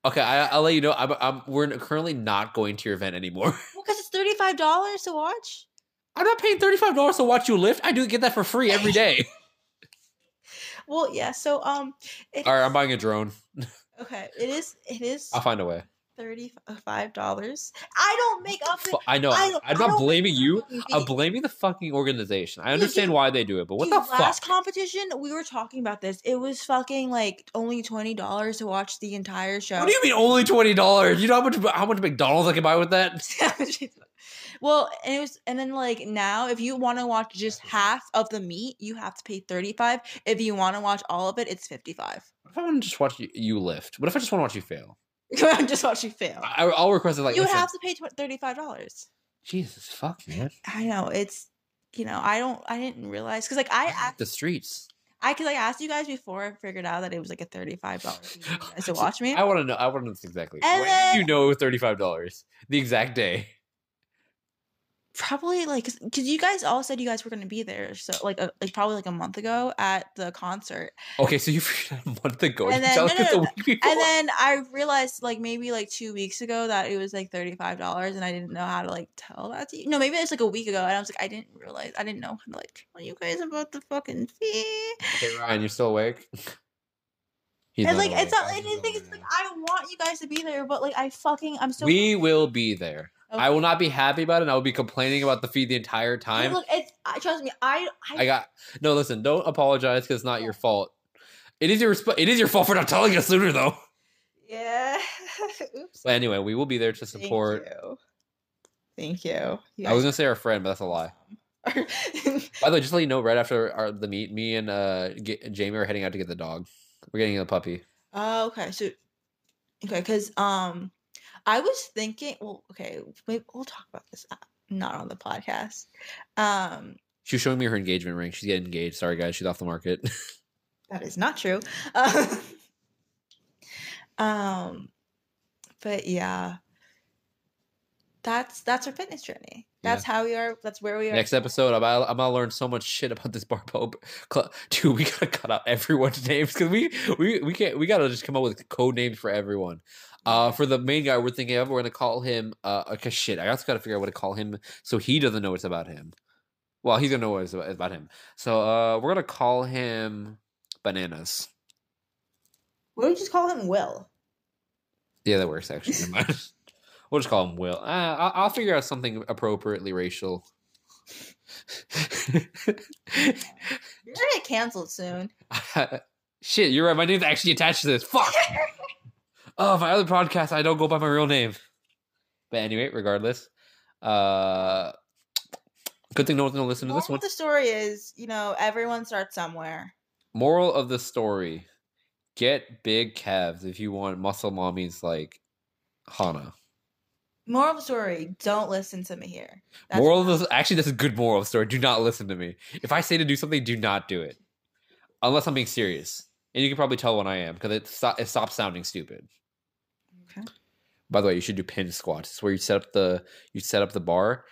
Okay, I, I'll let you know. I'm, I'm, we're currently not going to your event anymore.
Well, because it's thirty-five dollars to watch.
I'm not paying thirty five dollars to watch you lift. I do get that for free every day.
Well, yeah. So um,
All right, I'm buying a drone.
okay. It is. It is
I'll find a way.
thirty-five dollars. I don't make up.
Fu- I know.
I,
i'm
I
not blaming you. I'm blaming the fucking organization. I understand
dude,
why they do it, but what
Dude,
the
last
fuck?
competition, we were talking about this. It was fucking like only twenty dollars to watch the entire show.
What do you mean only twenty dollars? You know how much how much McDonald's I can buy with that?
well, and it was, and then like now, if you want to watch just half of the meat, you have to pay thirty five. If you want to watch all of it, it's fifty five.
What if I want to just watch you, you lift? What if I just want to watch you fail?
Just watch you fail.
I, I'll request it like
you would have to pay thirty five dollars.
Jesus fuck man.
I know it's, you know, I don't, I didn't realize because like I,
I
asked,
the streets.
I because I asked you guys before, I figured out that it was like a thirty five dollars to watch me.
I want to know. I want to know exactly.
And
when did you know it was thirty five dollars? The exact day.
Probably like because you guys all said you guys were going to be there so like a, like probably like a month ago at the concert
Okay, so you figured out a month ago.
And then- no, no,
the
no, and then i realized like maybe like two weeks ago that it was like $35 and i didn't know how to like tell that to you no maybe it's like a week ago and i was like i didn't realize i didn't know how to like tell you guys about the fucking fee
Hey Ryan, you're still awake? He's
and like it's not anything it's like i want you guys to be there but like i fucking i'm so
we will be there. I will not be happy about it. and I will be complaining about the fee the entire
Hey,
time.
look it's I, trust me i i,
I got no. Listen, don't apologize because it's not your fault. It is your resp- it is your fault for not telling us sooner though.
yeah oops
But anyway, we will be there to support.
Thank you. Thank you. You
I was gonna say our friend, but that's a lie. By the way, just to let you know, right after our, the meet, me and uh, G- Jamie are heading out to get the dog. We're getting a puppy.
Oh, okay. So, okay, because um, I was thinking. Well, okay, maybe we'll talk about this. uh, Not on the podcast. Um,
She was showing me her engagement ring. She's getting engaged. Sorry, guys, she's off the market.
that is not true. Um, but yeah, that's that's our fitness journey. That's how we are. That's where we are.
Next episode, I'm, about- I'm gonna learn so much shit about this barbell. Cl- Dude, we gotta cut out everyone's names because we we we can't. We gotta just come up with code names for everyone. Uh, for the main guy we're thinking of, we're gonna call him. Uh, okay, shit. I also gotta figure out what to call him so he doesn't know it's about him. Well, he's gonna know it's about, about him. So uh, we're gonna call him bananas.
What don't we just call him? Will.
Yeah, that works actually. We'll just call him Will. Uh, I'll, I'll figure out something appropriately racial.
You're gonna get canceled soon.
Shit, you're right. My name's actually attached to this. Fuck. oh, my other podcast, I don't go by my real name. But anyway, regardless, uh, good thing no one's gonna listen to this
Moral
one.
of the story is, you know, everyone starts somewhere.
Moral of the story: Get big calves if you want muscle mommies like Hana.
Moral of the story: Don't listen to me here. That's
moral of the actually, that's a good moral of the story. Do not listen to me. If I say to do something, do not do it, unless I'm being serious. And you can probably tell when I am because it, it stops sounding stupid.
Okay.
By the way, you should do pin squats. It's where you set up the you set up the bar,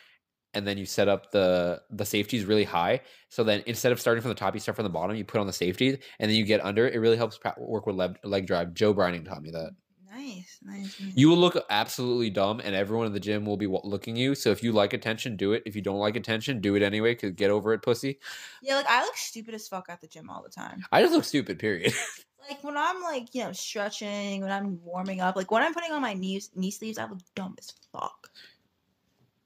and then you set up the the safeties really high. So then instead of starting from the top, you start from the bottom. You put on the safeties, and then you get under. It really helps work with leg, leg drive. Joe Brining taught me that.
Nice, nice. nice.
You will look absolutely dumb, and everyone in the gym will be looking you. So if you like attention, do it. If you don't like attention, do it anyway. Cause get over it, pussy.
yeah, like I look stupid as fuck at the gym all the time.
I just look stupid. Period.
Like when I'm like, you know, stretching, when I'm warming up, like when I'm putting on my knees knee sleeves, I look dumb as fuck.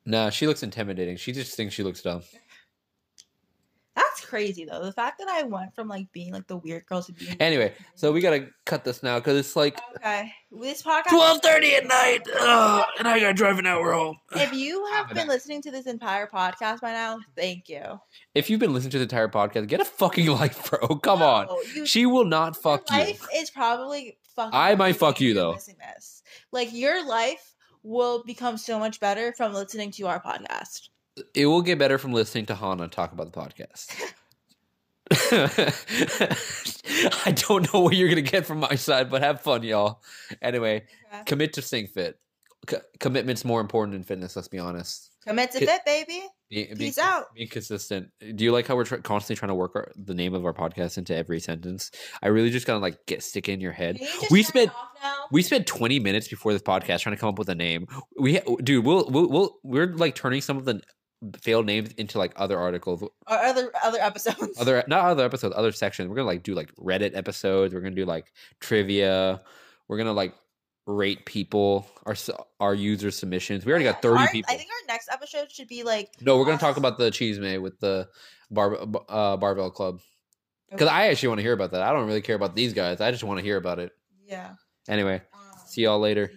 nah, she looks intimidating. She just thinks she looks dumb.
Crazy though. The fact that I went from like being like the weird girl to being
Anyway, so we gotta cut this now because it's like
Okay. This podcast
twelve thirty at night, Ugh, and I gotta drive an hour home.
if you have been listening to this entire podcast by now, thank you.
If you've been listening to the entire podcast, get a fucking life, bro. Come on.
You,
She will not fuck you.
life is probably fucking
I might fuck you, though.
Like your life will become so much better from listening to our podcast.
It will get better from listening to Hana talk about the podcast. I don't know what you're gonna get from my side, but have fun, y'all. Anyway, commit to Sing Fit. C- commitment's more important than fitness. Let's be honest.
Commit to
It-
fit, baby.
Be, be-
Peace out.
Be consistent. Do you like how we're tr- constantly trying to work our, the name of our podcast into every sentence? I really just gotta like get stick in your head.
You
We spent- We spent 20 minutes before this podcast trying to come up with a name. We, dude, we'll, we'll, we'll, we're like turning some of the failed names into like other articles,
or other other episodes.
other not other episodes, other sections. We're gonna like do like Reddit episodes. We're gonna do like trivia. We're gonna like rate people, our our user submissions. We already got 30
Our-
people.
I think our next episode should be like
no, we're gonna
us-
talk about the cheese may with the bar uh, barbell club because
Okay.
I actually want to hear about that. I don't really care about these guys. I just want to hear about it.
yeah.
Anyway,
Um,
see y'all later.